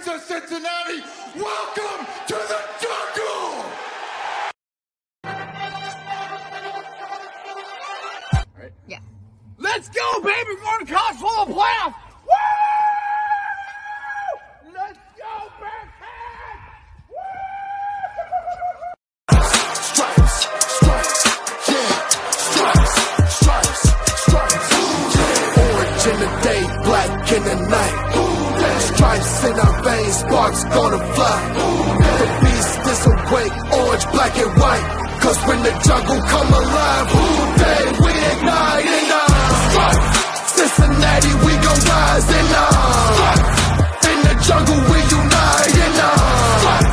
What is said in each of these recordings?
streets of Cincinnati. Welcome to the jungle. Yeah. Let's go, baby! We're going to college football playoff! Woo! Let's go, Bearcats! Stripes, stripes, yeah. Stripes, stripes, stripes, yeah. Orange in the day, black in the night. Stripes in our veins, sparks gonna fly. The beast is awake, orange, black and white. Cause when the jungle come alive, who day we ignite and uh, Cincinnati, we gon' rise and uh, in the jungle we unite and uh,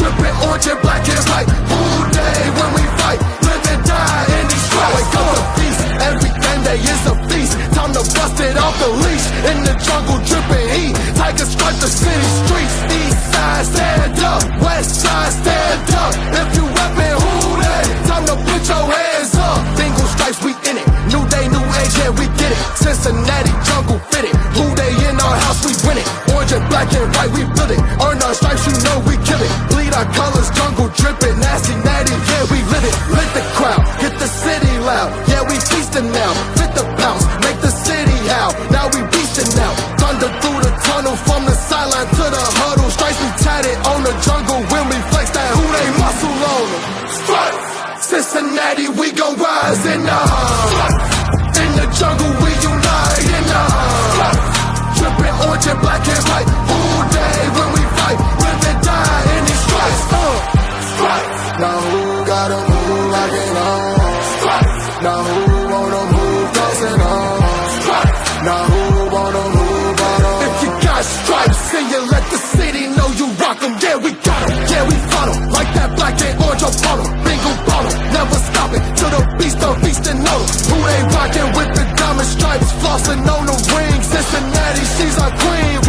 dripping orange and black and white. Who day when we fight, live and die in these stripes. Wake up the beast, day is a feast. Time to bust it off the leash in the jungle, dripping heat. Tiger stripe the city streets. East side stand up, west side stand up. If you reppin' who day, time to put your hands up. Dingle stripes, we in it. New day, new age, yeah, we get it. Cincinnati jungle fitted. Who they in our house, we win it. Orange and black and white, we build it. Earn our stripes, you know we kill it. Bleed our colors, Cincinnati, we gon' rise and uh, in the jungle we unite and uh, dripping orange and black and white. All day when we fight, and die in these stripes. Uh, stripes. Now who gotta move like it on? Stripes. Now who wanna move crossing on? Stripes. Now who wanna move on? If you got stripes and you let the city know you rock 'em, yeah we got 'em, yeah we fought 'em. Like that black and orange upon beast and know 'em. Who they rockin' with the diamond stripes, Flossin' on the ring. Cincinnati, she's our queen.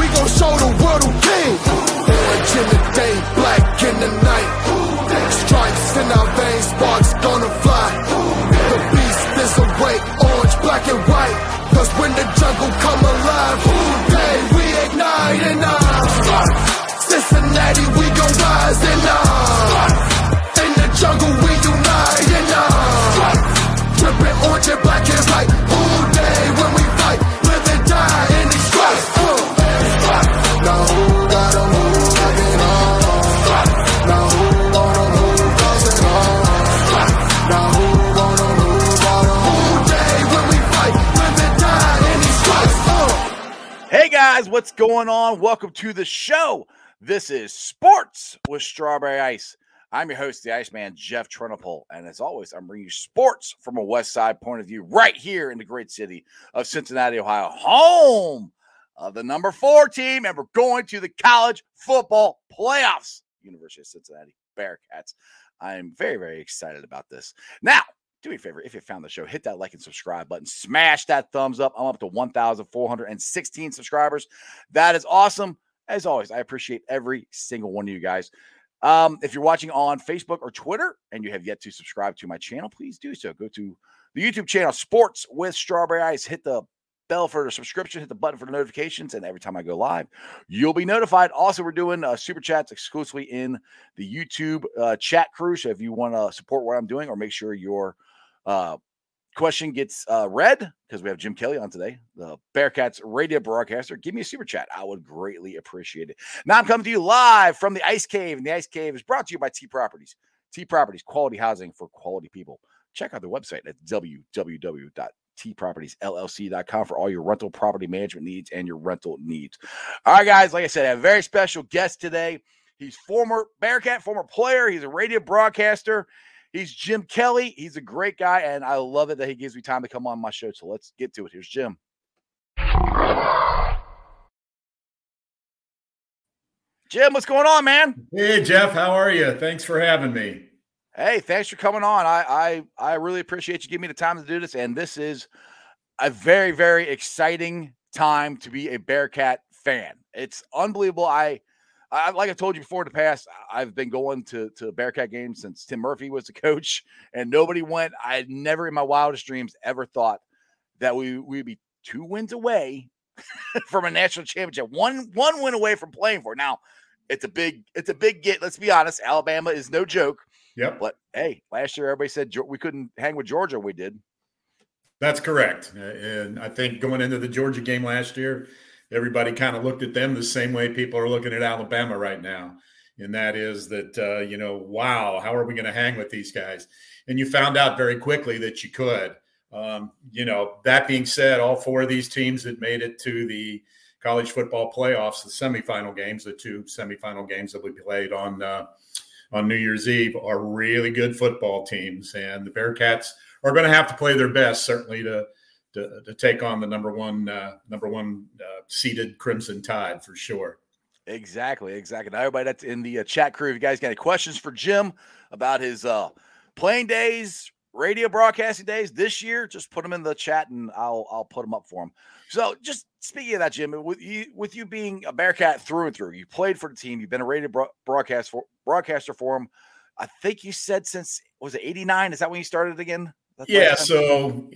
What's going on? Welcome to the show. This is Sports with Strawberry Ice. I'm your host, the Iceman, Jeff Trenopole. And as always, I'm bringing you sports from a West Side point of view right here in the great city of Cincinnati, Ohio, home of the number four team. And we're going to the college football playoffs. University of Cincinnati Bearcats. I am very, very excited about this. Now, do me a favor if you found the show, hit that like and subscribe button, smash that thumbs up. I'm up to 1,416 subscribers. That is awesome. As always, I appreciate every single one of you guys. Um, if you're watching on Facebook or Twitter and you have yet to subscribe to my channel, please do so. Go to the YouTube channel Sports with Strawberry Ice. Hit the bell for the subscription, hit the button for the notifications, and every time I go live, you'll be notified. Also, we're doing uh, super chats exclusively in the YouTube uh, chat crew. So if you want to support what I'm doing or make sure your uh, question gets uh, read, because we have Jim Kelly on today, the Bearcats radio broadcaster, give me a super chat. I would greatly appreciate it. Now I'm coming to you live from the Ice Cave, and the Ice Cave is brought to you by T Properties. T Properties, quality housing for quality people. Check out their website at www.tpropertiesllc.com for all your rental property management needs and your rental needs. All right, guys, like I said, I have a very special guest today. He's former Bearcat, former player. He's a radio broadcaster. He's Jim Kelly. He's a great guy, and I love it that he gives me time to come on my show. So let's get to it. Here's Jim. Jim, what's going on, man? Hey Jeff, how are you? Thanks for having me. Hey, thanks for coming on. I I I really appreciate you giving me the time to do this. And this is a very, very exciting time to be a Bearcat fan. It's unbelievable. I I like I told you before in the past, I've been going to to Bearcat games since Tim Murphy was the coach, and nobody went. I never in my wildest dreams ever thought that we we'd be two wins away from a national championship. One one win away from playing for. It. Now, it's a big it's a big get. Let's be honest. Alabama is no joke. Yep. But hey, last year everybody said we couldn't hang with Georgia. We did. That's correct. And I think going into the Georgia game last year, everybody kind of looked at them the same way people are looking at Alabama right now. And that is that, uh, you know, wow, how are we going to hang with these guys? And you found out very quickly that you could. Um, you know, that being said, all four of these teams that made it to the college football playoffs, the semifinal games, the two semifinal games that we played on uh, on New Year's Eve, are really good football teams, and the Bearcats are going to have to play their best, certainly to to, to take on the number one uh, number one uh, seeded Crimson Tide for sure. Exactly, exactly. Now, everybody that's in the uh, chat crew, if you guys got any questions for Jim about his uh, playing days, radio broadcasting days this year, just put them in the chat and I'll I'll put them up for him. So, just speaking of that, Jim, with you with you being a Bearcat through and through, you played for the team, you've been a radio broadcast for broadcaster for him. I think you said since was it '89? Is that when you started again? That's yeah. So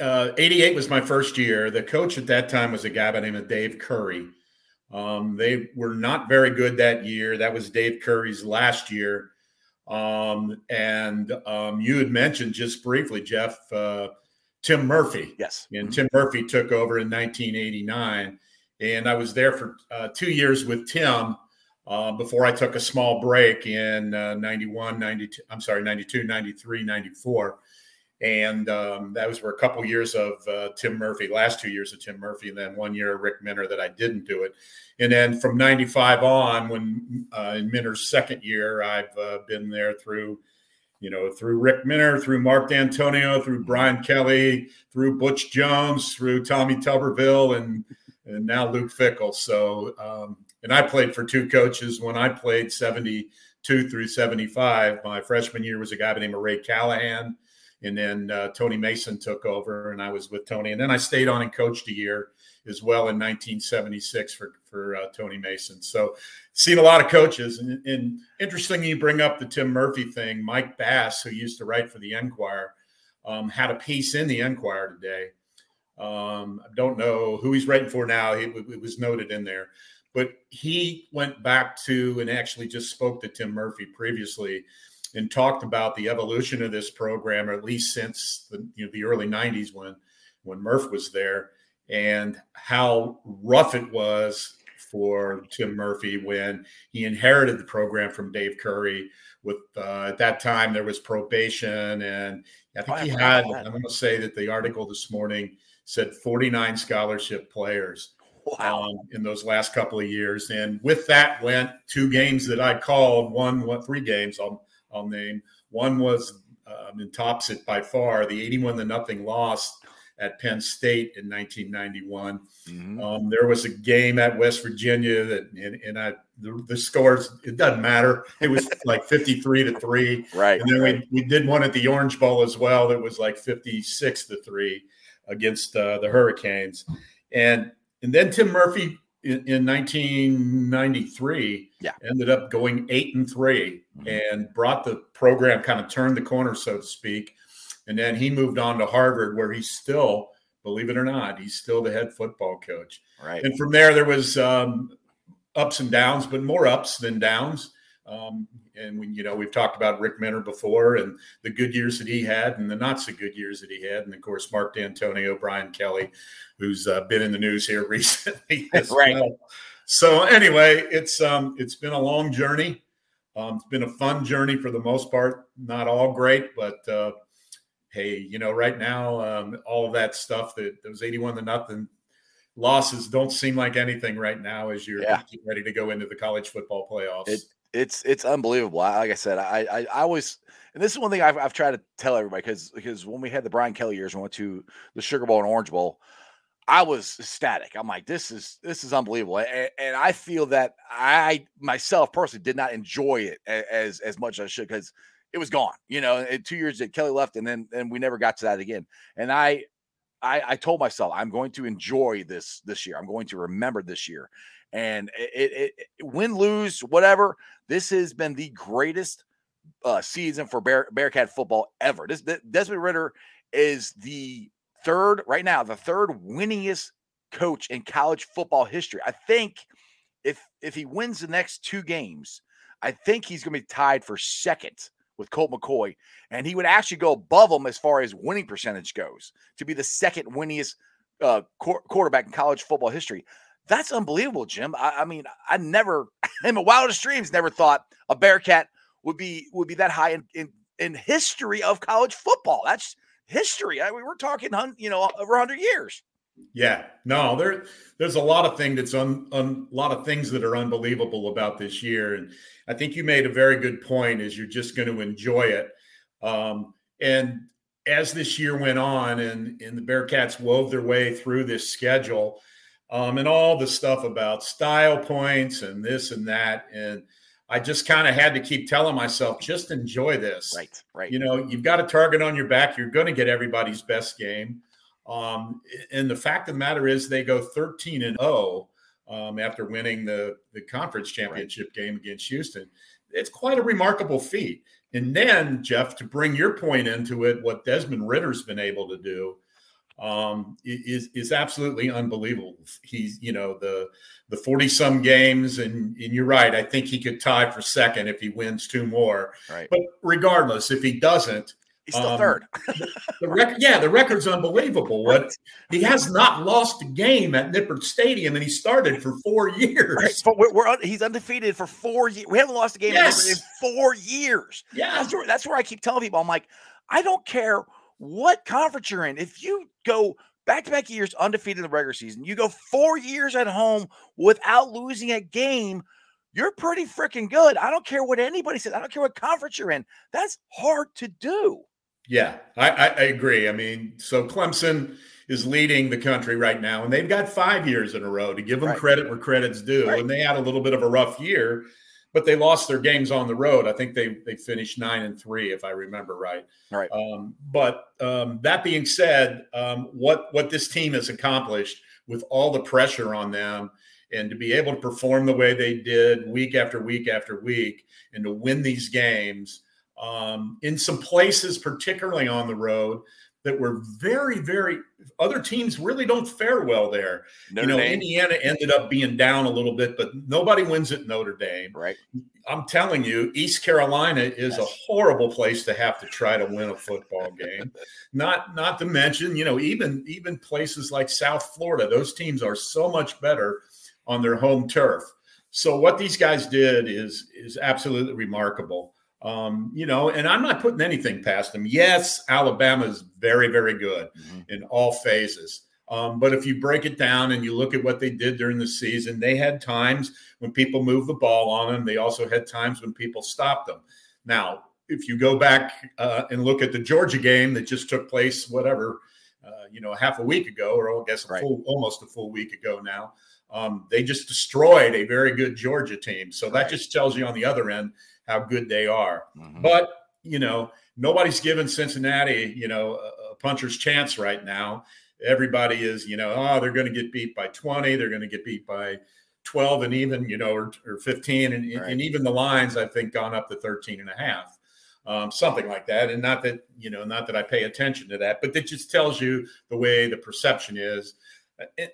uh, 88 was my first year. The coach at that time was a guy by the name of Dave Currey. Um, they were not very good that year. That was Dave Currey's last year. Um, and um, you had mentioned just briefly, Jeff, uh, Tim Murphy. Yes. And mm-hmm. Tim Murphy took over in 1989. And I was there for uh, two years with Tim uh, before I took a small break in uh, 91, 92, I'm sorry, 92, 93, 94 and um, that was for a couple years of uh, Tim Murphy, last two years of Tim Murphy, and then one year of Rick Minter that I didn't do it. And then from '95 on, when uh, in Minter's second year, I've uh, been there through, you know, through Rick Minter, through Mark Dantonio, through Brian Kelly, through Butch Jones, through Tommy Tuberville, and and now Luke Fickell. So, um, and I played for two coaches when I played '72 through '75. My freshman year was a guy by the name of Ray Callahan and then uh, Tony Mason took over, and I was with Tony, and then I stayed on and coached a year as well in 1976 for for uh, Tony Mason. So, seen a lot of coaches, and, and, interesting you bring up the Tim Murphy thing. Mike Bass, who used to write for the Enquirer, um, had a piece in the Enquirer today. Um, I don't know who he's writing for now. He, it was noted in there, but he went back to and actually just spoke to Tim Murphy previously and talked about the evolution of this program, or at least since the you know the early '90s when when Murph was there, and how rough it was for Tim Murphy when he inherited the program from Dave Currey. With uh, at that time there was probation, and I think he had. I'm going to say that the article this morning said 49 scholarship players. Wow. Um, in those last couple of years. And with that went two games that I called, one, what three games. I'll I'll name. One was um, in Topsit by far, the 81 to nothing loss at Penn State in 1991. Mm-hmm. Um, there was a game at West Virginia that, and, and I, the, the, scores, it doesn't matter. It was like 53 to three. Right. And then right. we, we did one at the Orange Bowl as well that was like 56 to three against uh, the Hurricanes. And, and then Tim Murphy in, in 1993 yeah. ended up going eight and 3 mm-hmm. and brought the program kind of turned the corner so to speak and then he moved on to harvard where he's still believe it or not he's still the head football coach right and from there there was um, ups and downs but more ups than downs um, and we, you know, we've talked about Rick Minter before and the good years that he had and the not so good years that he had. And of course, Mark Dantonio, Brian Kelly, who's uh, been in the news here recently. right. Well. So anyway, it's, um, it's been a long journey. Um, it's been a fun journey for the most part, not all great, but, uh, Hey, you know, right now, um, all of that stuff that those 81 to nothing losses don't seem like anything right now as you're yeah. ready to go into the college football playoffs. It, it's it's unbelievable. Like I said, I I, I always and this is one thing I've, I've tried to tell everybody because because when we had the Brian Kelly years and went to the Sugar Bowl and Orange Bowl, I was ecstatic. I'm like, this is this is unbelievable, and, and I feel that I myself personally did not enjoy it as as much as I should because it was gone. You know, in two years that Kelly left, and then and we never got to that again. And I I, I told myself I'm going to enjoy this this year. I'm going to remember this year, and it, it, it win lose whatever. This has been the greatest uh, season for Bear, Bearcat football ever. This, this Desmond Ridder is the third right now, the third winningest coach in college football history. I think if if he wins the next two games, I think he's going to be tied for second with Colt McCoy, and he would actually go above him as far as winning percentage goes to be the second winningest uh, qu- quarterback in college football history. That's unbelievable, Jim. I, I mean, I never, in my wildest dreams, never thought a Bearcat would be would be that high in in, in history of college football. That's history. I mean, we're talking, you know, over hundred years. Yeah, no, there there's a lot of things that's un, un, a lot of things that are unbelievable about this year, and I think you made a very good point. Is you're just going to enjoy it, um, and as this year went on, and and the Bearcats wove their way through this schedule, um, and all the stuff about style points and this and that, and I just kind of had to keep telling myself, just enjoy this. Right, right. You know, you've got a target on your back. You're going to get everybody's best game. Um, and the fact of the matter is, they go 13 and 0 um, after winning the, the conference championship right. game against Houston. It's quite a remarkable feat. And then, Jeff, to bring your point into it, what Desmond Ridder's been able to do um, is is absolutely unbelievable. He's you know the the forty some games, and and you're right. I think he could tie for second if he wins two more. Right. But regardless, if he doesn't, He's still um, third. the record, yeah, the record's unbelievable. What he has not lost a game at Nippert Stadium, and he started for four years. Right. But we're, we're, he's undefeated for four years. We haven't lost a game yes. in four years. Yeah, that's where, that's where I keep telling people. I'm like, I don't care what conference you're in. If you go back to back years undefeated in the regular season, you go four years at home without losing a game you're pretty freaking good. I don't care what anybody says. I don't care what conference you're in. That's hard to do. Yeah, I, I, I, agree. I mean, so Clemson is leading the country right now, and they've got five years in a row to give them right. credit where credit's due. Right. And they had a little bit of a rough year, but they lost their games on the road. I think they they finished nine and three, if I remember right. Right. Um, but um, that being said, um, what what this team has accomplished with all the pressure on them and to be able to perform the way they did week after week after week and to win these games um, in some places, particularly on the road, that were very, very other teams really don't fare well there. Notre you know, Dame. Indiana ended up being down a little bit, but nobody wins at Notre Dame. Right. I'm telling you, East Carolina is yes. a horrible place to have to try to win a football game. not not to mention, you know, even even places like South Florida, those teams are so much better on their home turf. So what these guys did is is absolutely remarkable. Um, you know, and I'm not putting anything past them. Yes, Alabama is very, very good mm-hmm. in all phases. Um, but if you break it down and you look at what they did during the season, they had times when people moved the ball on them. They also had times when people stopped them. Now, if you go back uh, and look at the Georgia game that just took place, whatever, uh, you know, half a week ago, or I guess a right. full, almost a full week ago now, um, they just destroyed a very good Georgia team. So that just tells you on the other end how good they are. Mm-hmm. But you know, nobody's giving Cincinnati, you know, a, a, puncher's chance right now. Everybody is, you know, oh, they're going to get beat by 20, they're going to get beat by 12 and even, you know, or, or 15 and, right. and even the lines I think gone up to 13 and a half. Um, something like that. And not that, you know, not that I pay attention to that, but that just tells you the way the perception is.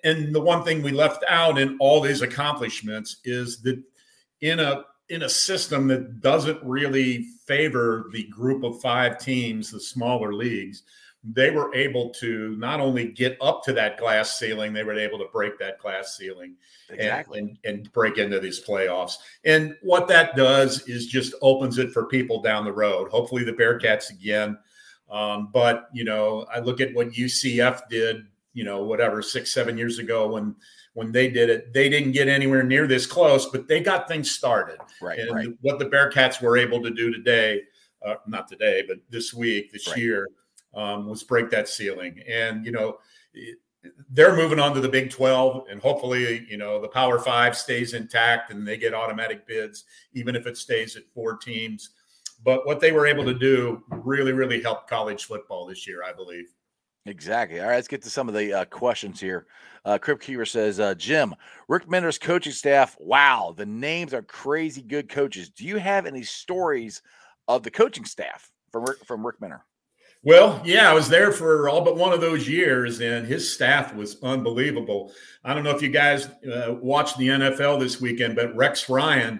And the one thing we left out in all these accomplishments is that in a in a system that doesn't really favor the group of five teams, the smaller leagues, they were able to not only get up to that glass ceiling, they were able to break that glass ceiling exactly. and, and, and break into these playoffs. And what that does is just opens it for people down the road. Hopefully, the Bearcats again. Um, but you know, I look at what UCF did. You know, whatever six, seven years ago when when they did it. They didn't get anywhere near this close, but they got things started. Right. And right. what the Bearcats were able to do today, uh, not today, but this week, this right. year, um, was break that ceiling. And, you know, they're moving on to the Big 12, and hopefully, you know, the Power Five stays intact and they get automatic bids, even if it stays at four teams. But what they were able to do really, really helped college football this year, I believe. Exactly. All right, let's get to some of the uh, questions here. Uh, Crip Keeper says, uh, Jim, Rick Minter's coaching staff, wow, the names are crazy good coaches. Do you have any stories of the coaching staff from Rick, from Rick Minter? Well, yeah, I was there for all but one of those years, and his staff was unbelievable. I don't know if you guys uh, watched the NFL this weekend, but Rex Ryan,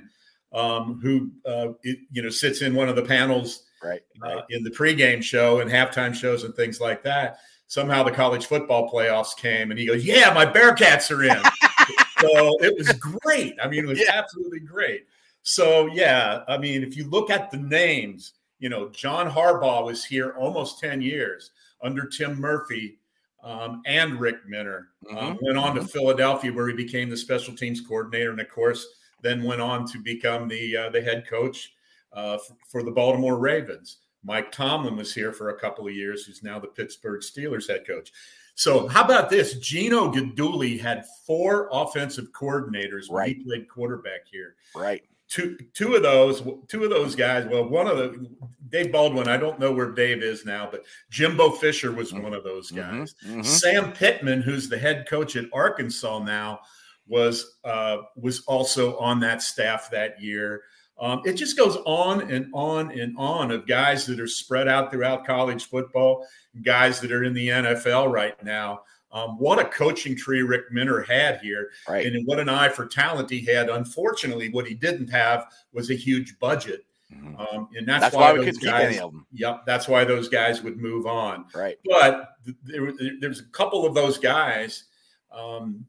um, who uh, it, you know sits in one of the panels right, right. Uh, in the pregame show and halftime shows and things like that. Somehow the college football playoffs came, and he goes, "Yeah, my Bearcats are in." so it was great. I mean, it was yeah. absolutely great. So yeah, I mean, if you look at the names you know, John Harbaugh was here almost 10 years under Tim Murphy um, and Rick Minter. Um, mm-hmm. went on to mm-hmm. Philadelphia where he became the special teams coordinator, and of course, then went on to become the uh, the head coach uh, for, for, the Baltimore Ravens. Mike Tomlin was here for a couple of years, who's now the Pittsburgh Steelers head coach. So, how about this? Gino Guidugli had four offensive coordinators right. when he played quarterback here. Right two two of those two of those guys well one of the dave baldwin i don't know where dave is now but jimbo fisher was one of those mm-hmm, guys mm-hmm, mm-hmm. sam pittman who's the head coach at arkansas now was uh, was also on that staff that year um, it just goes on and on and on of guys that are spread out throughout college football guys that are in the nfl right now um, what a coaching tree Rick Minter had here, right. and what an eye for talent he had. Unfortunately, what he didn't have was a huge budget, mm-hmm. um, and that's, that's why, why those guys. Yep, that's why those guys would move on. Right, but there, there's a couple of those guys um,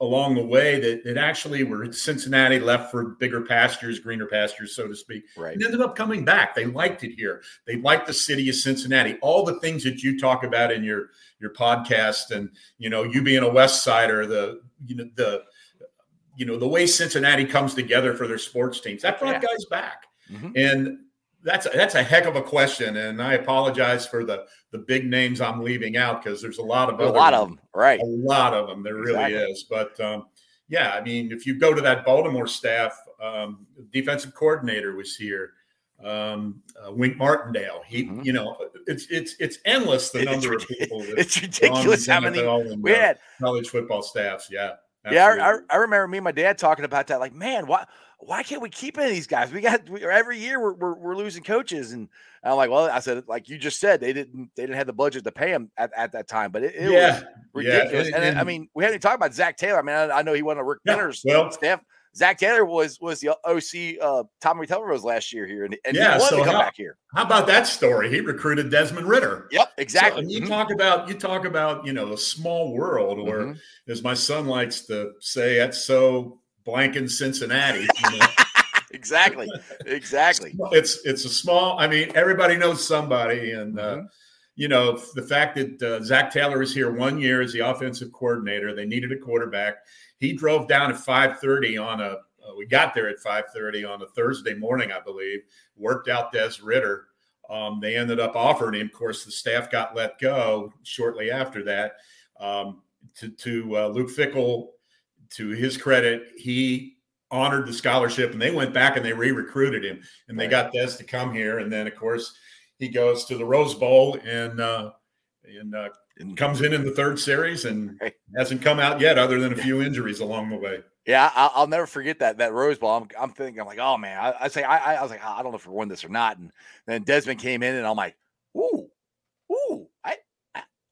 along the way that, that actually were Cincinnati left for bigger pastures, greener pastures, so to speak. Right. And ended up coming back. They liked it here. They liked the city of Cincinnati. All the things that you talk about in your your podcast and you know, you being a West Sider, the you know, the you know, the way Cincinnati comes together for their sports teams, that brought yeah. guys back. Mm-hmm. And that's a, that's a heck of a question, and I apologize for the the big names I'm leaving out because there's a lot of a lot of them, right? A lot of them. There exactly. really is. But um, yeah, I mean, if you go to that Baltimore staff, um, defensive coordinator was here. Um, uh, Wink Martindale. He, mm-hmm. you know, it's it's it's endless the number it's, of people. it's ridiculous how many and, we uh, had college football staffs. Yeah, absolutely. yeah. I, I, I remember me and my dad talking about that. Like, man, why why can't we keep any of these guys? We got we, every year we're, we're, we're losing coaches, and I'm like, well, I said, like you just said, they didn't they didn't have the budget to pay them at, at that time, but it, it yeah, was ridiculous. Yeah. And, and, I mean, we haven't talked about Zac Taylor. I mean, I, I know he wasn't a Rick yeah, well, staff. Zac Taylor was was the OC uh, Tommy Rose last year here, and, and yeah, he so to come how, back here. How about that story? He recruited Desmond Ridder. Yep, exactly. So, you mm-hmm. talk about you talk about you know a small world, or mm-hmm. as my son likes to say, that's so blank in Cincinnati. You know? exactly, exactly. It's it's a small. I mean, everybody knows somebody, and uh, mm-hmm. uh, you know the fact that uh, Zac Taylor is here one year as the offensive coordinator. They needed a quarterback. He drove down at five thirty on a. Uh, we got there at five thirty on a Thursday morning, I believe. Worked out Des Ridder. Um, they ended up offering him. Of course, the staff got let go shortly after that. Um, to to uh, Luke Fickell, to his credit, he honored the scholarship and they went back and they re-recruited him and they got Des to come here. And then of course he goes to the Rose Bowl and uh, and, uh, comes in in the third series and right. hasn't come out yet other than a few injuries along the way. Yeah, I'll, I'll never forget that that Rose Bowl. I'm, I'm thinking, I'm like, oh man, I, I say, I, I was like, I don't know if we won this or not. And then Desmond came in, and I'm like, ooh,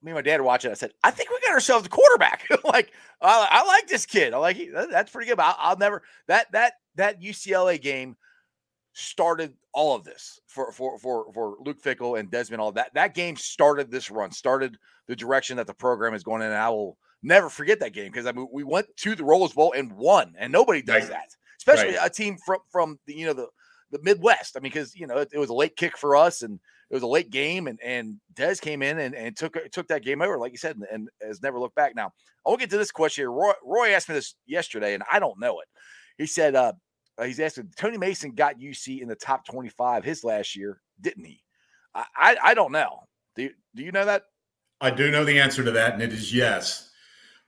me and my dad watching. I said, I think we got ourselves a quarterback. like, I, I, like this kid. I like that's pretty good. But I'll, I'll, never that that that UCLA game started all of this for for for for Luke Fickell and Desmond. All that that game started this run, started the direction that the program is going in. And I will never forget that game because I mean we went to the Rose Bowl and won, and nobody does right. that, especially right. a team from from the you know the the Midwest. I mean, because you know it, it was a late kick for us and it was a late game, and and Des came in and, and took took that game over, like you said, and, and has never looked back. Now I will get to this question here. Roy, Roy asked me this yesterday, and I don't know it. He said uh, he's asking Tony Mason got UC in the top twenty five his last year, didn't he? I, I, I don't know. Do you, do you know that? I do know the answer to that, and it is yes.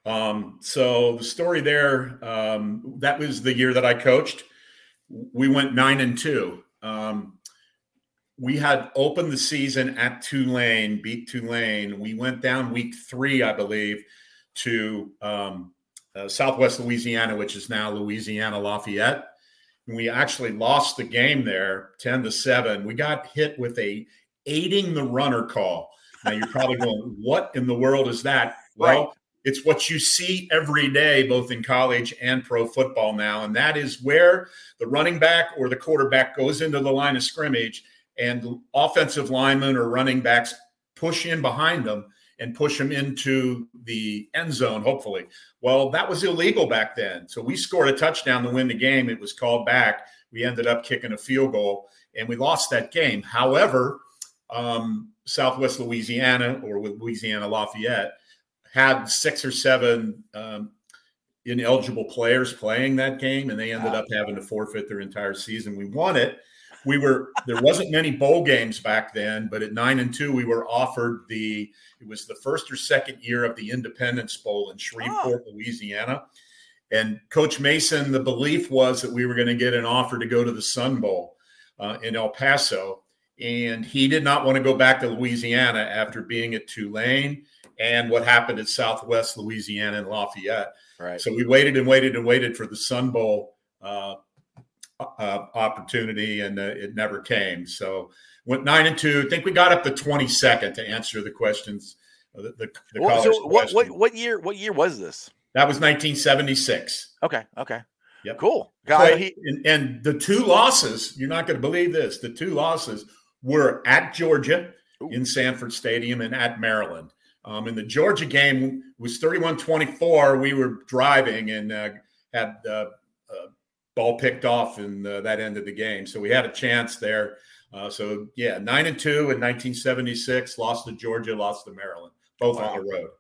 Um, so the story there, um, that was the year that I coached. We went nine and two. Um, we had opened the season at Tulane, beat Tulane. We went down week three, I believe, to um, uh, Southwest Louisiana, which is now Louisiana Lafayette. And we actually lost the game there, ten to seven. We got hit with a aiding the runner call. Now you're probably going, what in the world is that? Well, Right. it's what you see every day, both in college and pro football now. And that is where the running back or the quarterback goes into the line of scrimmage and offensive linemen or running backs push in behind them and push them into the end zone, hopefully. Well, that was illegal back then. So we scored a touchdown to win the game. It was called back. We ended up kicking a field goal and we lost that game. However, um, Southwest Louisiana or with Louisiana Lafayette had six or seven um, ineligible players playing that game, and they ended Wow. up having to forfeit their entire season. We won it. We were there wasn't many bowl games back then, but at nine and two, we were offered the it was the first or second year of the Independence Bowl in Shreveport, Louisiana. And Coach Mason, the belief was that we were going to get an offer to go to the Sun Bowl uh, in El Paso. And he did not want to go back to Louisiana after being at Tulane and what happened at Southwest Louisiana and Lafayette. Right. So we waited and waited and waited for the Sun Bowl uh, uh, opportunity, and uh, it never came. So went nine and two. I think we got up to twenty second to answer the questions. uh, The, the, the Well, so what, what what year what year was this? That was 1976. Okay. Okay. Yep. Cool. God, he- and, and the two losses, you're not going to believe this. The two losses were at Georgia Ooh. in Sanford Stadium and at Maryland. Um, in the Georgia game was 31-24. We were driving and uh, had uh, uh, ball picked off in uh, that end of the game, so we had a chance there. Uh, so yeah, nine and two in 1976. Lost to Georgia, lost to Maryland, both Wow. on the road.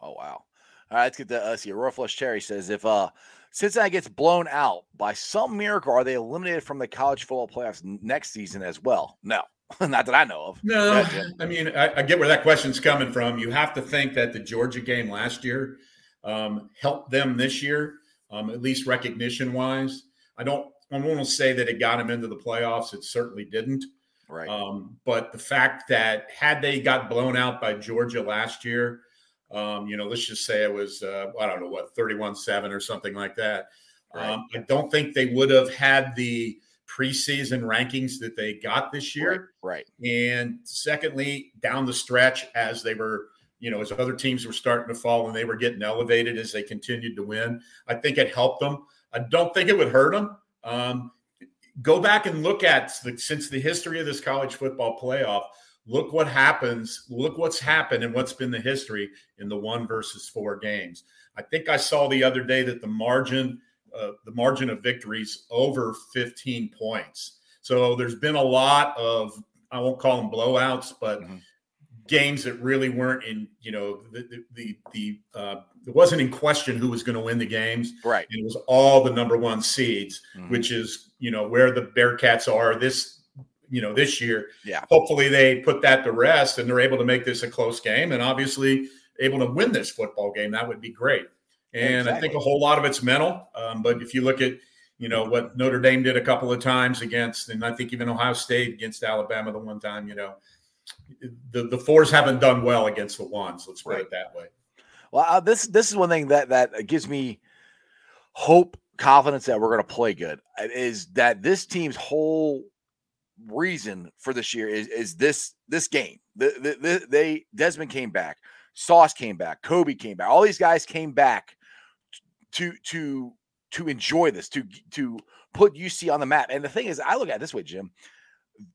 Oh wow. All right, let's get to uh, see. Royal Flush Cherry says if uh Cincinnati gets blown out by some miracle, are they eliminated from the college football playoffs next season as well? No, not that I know of. No, I mean, I, I get where that question's coming from. You have to think that the Georgia game last year um, helped them this year, um, at least recognition wise. I don't, I won't say that it got them into the playoffs. It certainly didn't. Right. Um, but the fact that had they got blown out by Georgia last year, um, you know, let's just say it was, uh, I don't know what, 31 7 or something like that. Right. Um, I don't think they would have had the preseason rankings that they got this year. right. And secondly, down the stretch, as they were, you know, as other teams were starting to fall and they were getting elevated as they continued to win, I think it helped them. I don't think it would hurt them. Um, go back and look at the, since the history of this college football playoff. Look what happens. Look what's happened and what's been the history in the one versus four games. I think I saw the other day that the margin, uh, the margin of victories over 15 points. So there's been a lot of I won't call them blowouts, but Mhm. Games that really weren't in. You know, the the the, the uh, it wasn't in question who was going to win the games. Right. It was all the number one seeds, Mhm. which is you know where the Bearcats are this you know this year. Yeah. Hopefully they put that to rest and they're able to make this a close game and obviously able to win this football game. That would be great. And I think a whole lot of it's mental. Um, but if you look at you know what Notre Dame did a couple of times against, and I think even Ohio State against Alabama the one time, you know, the the fours haven't done well against the ones. Let's put Right. it that way. Well, uh, this this is one thing that that gives me hope, confidence that we're going to play good. uh, Is that this team's whole reason for this year is is this this game. The, the, the, they Desmond came back, Sauce came back, Coby came back. All these guys came back to to to enjoy this, to to put UC on the map. And the thing is, I look at it this way, Jim.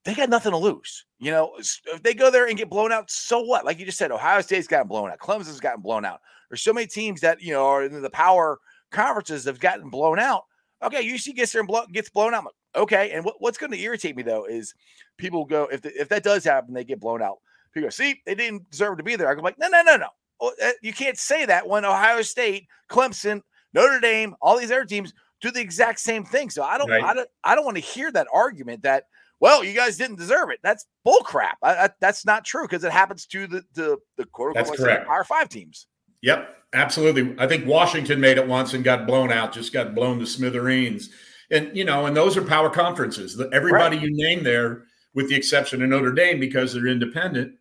They got nothing to lose. You know, if they go there and get blown out, so what? Like you just said, Ohio State's gotten blown out. Clemson's gotten blown out. There's so many teams that you know are in the power conferences have gotten blown out. Okay, UC gets there and blow, gets blown out. Okay, and what, what's going to irritate me though is people go if the, if that does happen, they get blown out. People go, see, they didn't deserve to be there. I go like, no, no, no, no. Uh, You can't say that when Ohio State, Clemson, Notre Dame, all these other teams do the exact same thing. So I don't, Right. I don't, I don't want to hear that argument that well, you guys didn't deserve it. That's bull crap. I, I, that's not true because it happens to the the the quote That's unquote correct. Power Five teams. Yep, absolutely. I think Washington made it once and got blown out, just got blown to smithereens. And you know, and those are power conferences. The- Everybody you name there, with the exception of Notre Dame, because they're independent,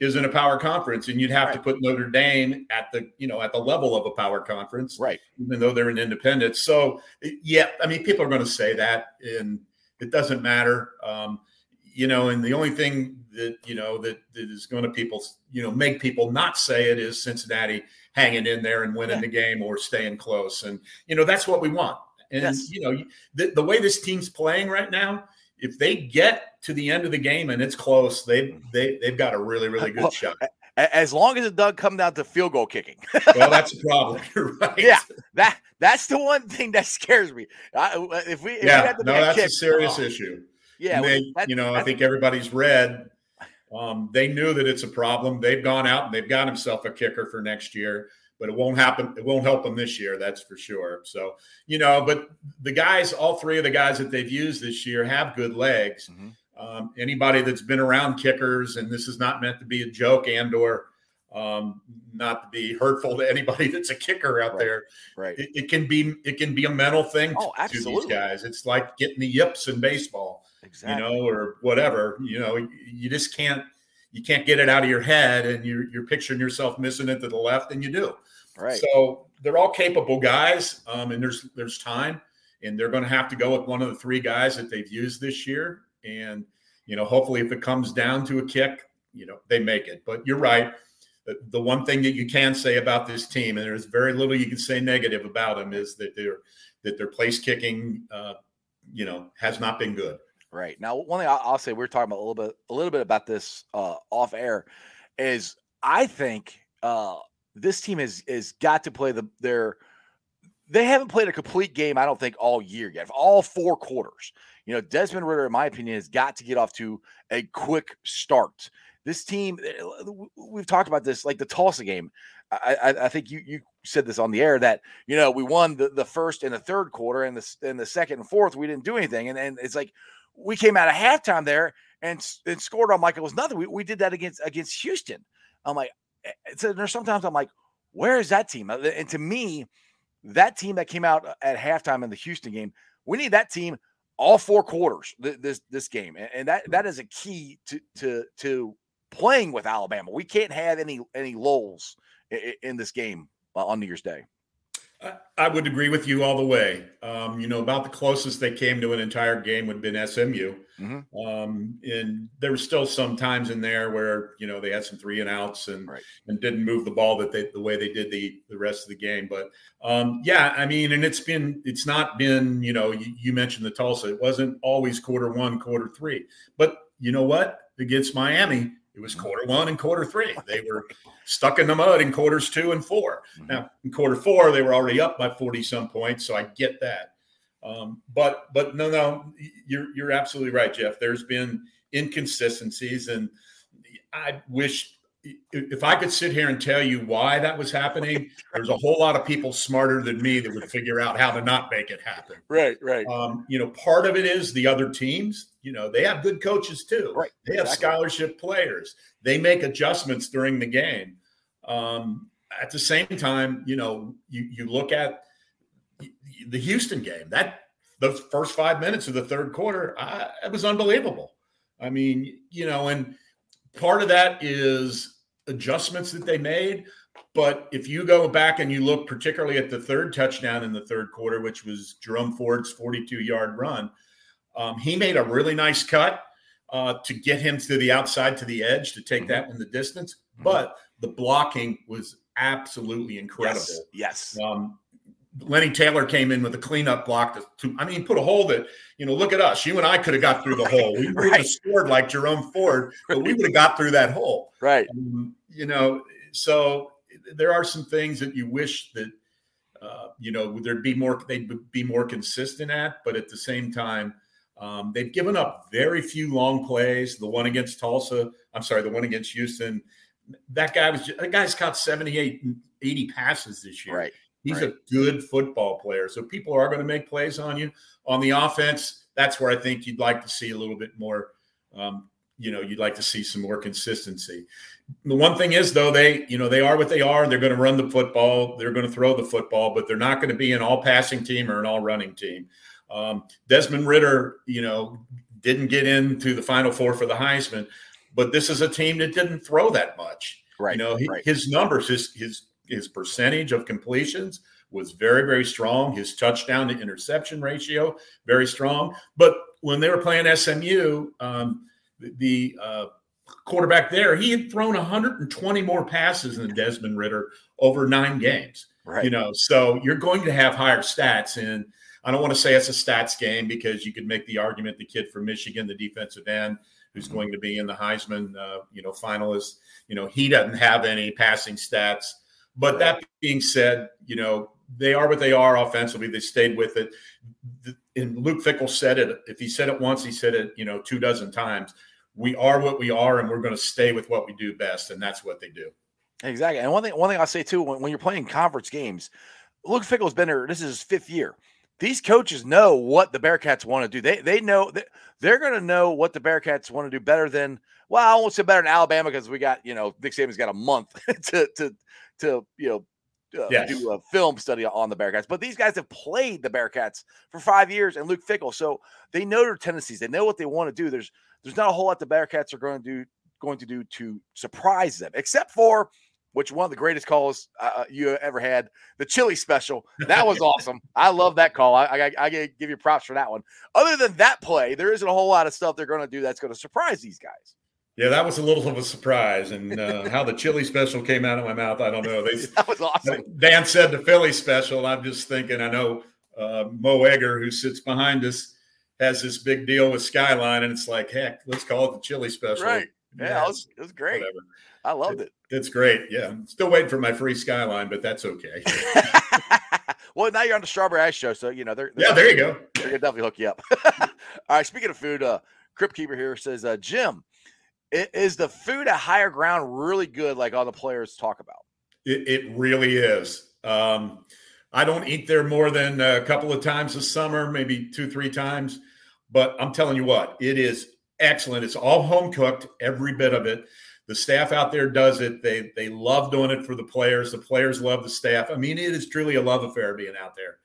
is in a power conference, and you'd have to put Notre Dame at the you know at the level of a power conference, Right. even though they're an independent. So yeah, I mean, people are going to say that, and it doesn't matter. Um, you know, and the only thing that you know that, that is going to people you know make people not say it is Cincinnati hanging in there and winning yeah. the game or staying close, and you know that's what we want. And yes. you know the, the way this team's playing right now, if they get to the end of the game and it's close, they they they've got a really really good well, shot. As long as it doesn't come down to field goal kicking. well, that's a problem. right. Yeah, that that's the one thing that scares me. I, if we, if yeah, we no, that's kicked, a serious oh, issue. Yeah, they, you know, I think everybody's read. Um, they knew that it's a problem. They've gone out and they've got himself a kicker for next year, but it won't happen. It won't help them this year, that's for sure. So, you know, but the guys, all three of the guys that they've used this year have good legs. Mm-hmm. Um, anybody that's been around kickers, and this is not meant to be a joke and or um, not to be hurtful to anybody that's a kicker out right. there. Right. It, it, can be it can be a mental thing oh, to these guys. It's like getting the yips in baseball exactly. you know, or whatever. You know, you just can't you can't get it out of your head, and you're you're picturing yourself missing it to the left, and you do. Right. So they're all capable guys, um, and there's there's time, and they're going to have to go with one of the three guys that they've used this year, and you know, hopefully, if it comes down to a kick, you know, they make it. But you're right. The, one thing that you can say about this team, and there's very little you can say negative about them, is that they're that their place kicking, uh, you know, has not been good. Right now, one thing I'll say, we are talking about a little bit, a little bit about this uh, off air, is I think uh, this team has is got to play the their. They haven't played a complete game, I don't think, all year yet. All four quarters. You know, Desmond Ridder, in my opinion, has got to get off to a quick start. This team, eh, we've talked about this, like the Tulsa game. I, I, I, think you you said this on the air that you know we won the, the first and the third quarter, and the in the second and fourth we didn't do anything, and and it's like we came out of halftime there and, and scored on like it was nothing. We, we did that against against Houston. I'm like, eh, eh, so there's sometimes I'm like, where is that team? And to me, that team that came out at halftime in the Houston game, we need that team all four quarters this this game, and that that is a key to to to playing with Alabama. We can't have any any lulls in this game uh, on New Year's Day. I would agree with you all the way. Um, you know, about the closest they came to an entire game would have been SMU. Mm-hmm. Um, and there were still some times in there where, you know, they had some three and outs and right. and didn't move the ball that they the way they did the the rest of the game. But um, yeah, I mean, and it's been it's not been, you know, you, you mentioned the Tulsa. It wasn't always quarter one, quarter three. But you know what? Against Miami, it was quarter one and quarter three. They were stuck in the mud in quarters two and 4 mm-hmm. Now, in quarter four, they were already up by 40 some points. So I get that. Um, but but no, no, you're you're absolutely right, Jeff. There's been inconsistencies, and I wish if I could sit here and tell you why that was happening, there's a whole lot of people smarter than me that would figure out how to not make it happen. Right, right. Um, you know, part of it is the other teams. You know, they have good coaches too. Right. They have exactly. scholarship players. They make adjustments during the game. Um, at the same time, you know, you you look at the Houston game. That the first five minutes of the third quarter, I, it was unbelievable. I mean, you know, and part of that is adjustments that they made. But if you go back and you look particularly at the third touchdown in the third quarter, which was Jerome Ford's 42 yard run, um, he made a really nice cut uh, to get him to the outside to the edge to take mm-hmm. that in the distance. Mm-hmm. But the blocking was absolutely incredible. Yes. yes. Um, Lenny Taylor came in with a cleanup block. To, to, I mean, put a hole that you know. Look at us. You and I could have got through the hole. We would have scored like Jerome Ford, but we would have got through that hole. Right. Um, you know, so there are some things that you wish that uh, you know there'd be more. They'd be more consistent at, but at the same time, um, they've given up very few long plays. The one against Tulsa, I'm sorry, the one against Houston. That guy was that guy's caught 78, 80 passes this year. Right. He's right. a good football player. So people are going to make plays on you. On the offense, that's where I think you'd like to see a little bit more. Um, you know, you'd like to see some more consistency. The one thing is, though, they, you know, they are what they are. They're going to run the football. They're going to throw the football, but they're not going to be an all passing team or an all running team. Um, Desmond Ridder, you know, didn't get into the final four for the Heisman, but this is a team that didn't throw that much. Right. You know, he, right. his numbers, his his his percentage of completions was very, very strong. His touchdown to interception ratio, very strong. But when they were playing SMU, um, the uh, quarterback there, he had thrown 120 more passes than Desmond Ridder over nine games. Right. You know, so you're going to have higher stats. And I don't want to say it's a stats game because you could make the argument the kid from Michigan, the defensive end, who's Mm-hmm. going to be in the Heisman, uh, you know, finalist, you know, he doesn't have any passing stats. But that being said, you know, they are what they are offensively. They stayed with it. And Luke Fickell said it. If he said it once, he said it, you know, two dozen times. We are what we are, and we're going to stay with what we do best, and that's what they do. Exactly. And one thing, one thing I'll say too, when, when you're playing conference games, Luke Fickell's been there. This is his fifth year. These coaches know what the Bearcats want to do. They they know that they're going to know what the Bearcats want to do better than. Well, I won't say better than Alabama because we got you know Nick Saban's got a month to to to you know. Uh, Yes. do a film study on the Bearcats, but these guys have played the Bearcats for five years, and Luke Fickell, so they know their tendencies. They know what they want to do. There's there's not a whole lot the Bearcats are going to do going to do to surprise them, except for which one of the greatest calls uh, you ever had, the chili special. That was awesome. I love that call. I, I, I give you props for that one. Other than that play, there isn't a whole lot of stuff they're going to do that's going to surprise these guys. Yeah, that was a little of a surprise, and uh, how the chili special came out of my mouth, I don't know. They That was awesome. Dan said the Philly special. I'm just thinking. I know uh, Mo Egger, who sits behind us, has this big deal with Skyline, and it's like, heck, let's call it the chili special. Right. Yeah, it was, it was great. Whatever. I loved it. It's great. Yeah, still waiting for my free Skyline, but that's okay. well, now you're on the Strawberry Ice Show, so you know they're, they're Yeah, there you go. They're gonna definitely hook you up. All right. Speaking of food, uh, Crypt Keeper here says, uh, Jim, is the food at higher ground really good, like all the players talk about? It, it really is. Um, I don't eat there more than a couple of times a summer, maybe two, three times. But I'm telling you what, it is excellent. It's all home cooked, every bit of it. The staff out there does it. They they love doing it for the players. The players love the staff. I mean, it is truly a love affair being out there.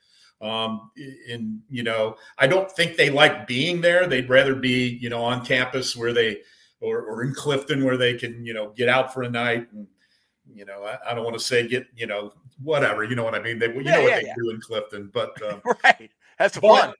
Um, and you know, I don't think they like being there. They'd rather be, you know, on campus where they or, or in Clifton where they can, you know, get out for a night and you know, I, I don't want to say get, you know, whatever, you know what I mean? They, you Yeah, know what yeah, they yeah. do in Clifton, but um, right. Some fun.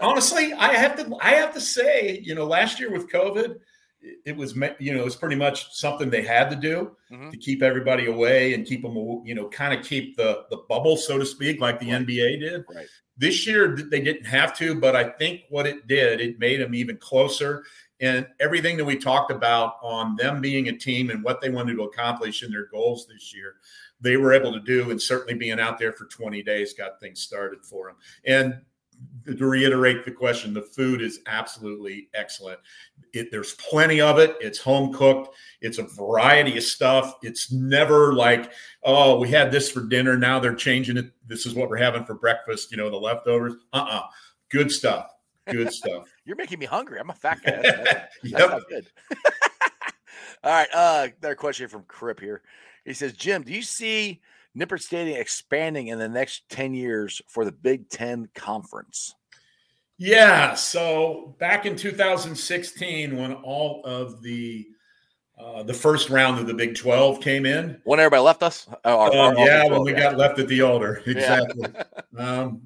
honestly, I have to, I have to say, you know, last year with COVID, it- it was, you know, it's pretty much something they had to do Mhm. to keep everybody away and keep them, you know, kind of keep the the bubble, so to speak, like the Right. NBA did. Right. This year they didn't have to, but I think what it did, it made them even closer. And everything that we talked about on them being a team and what they wanted to accomplish in their goals this year, they were able to do. And certainly being out there for 20 days got things started for them. And to reiterate the question, the food is absolutely excellent. It, there's plenty of it. It's home cooked. It's a variety of stuff. It's never like, oh, we had this for dinner. Now they're changing it. This is what we're having for breakfast. You know, the leftovers. Uh uh Good stuff. Good stuff. You're making me hungry. I'm a fat guy. That's, that's, yep. good. All right. Uh, another question from Crip here. He says, Jim, do you see Nippert Stadium expanding in the next 10 years for the Big Ten Conference? Yeah. So back in 2016, when all of the uh, the first round of the Big 12 came in, When everybody left us? Oh, our- Um, our yeah, Big when we yeah. got left at the altar, Yeah. exactly. um,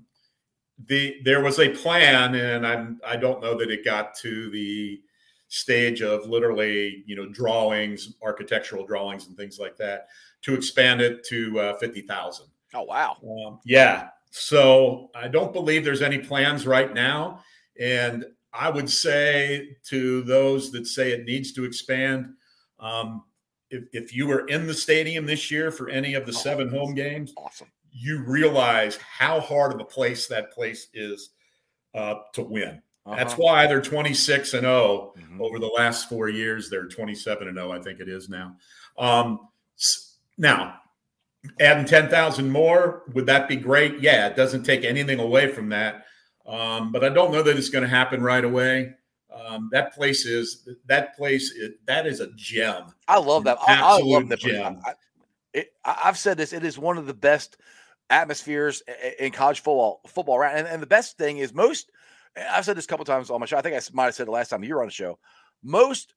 the there was a plan, and I'm I don't know that it got to the stage of literally you know drawings, architectural drawings, and things like that to expand it to uh, fifty thousand. Oh, wow. Um, yeah. So I don't believe there's any plans right now. And I would say to those that say it needs to expand, um, if, if you were in the stadium this year for any of the Oh, seven home games, Awesome. you realize how hard of a place that place is uh, to win. That's Uh-huh. why they're 26 and 0 Mhm. over the last four years. They're 27 and 0, I think it is now. Um, now, adding 10,000 more, would that be great? Yeah, it doesn't take anything away from that. Um, but I don't know that it's going to happen right away. Um, that place is that place is, that is a gem. I love that. I, I love Nippert. gem. I, it, I've said this. It is one of the best atmospheres in college football. Football, right? And, and the best thing is most. I've said this a couple times on my show. I think I might have said it last time you were on the show. Most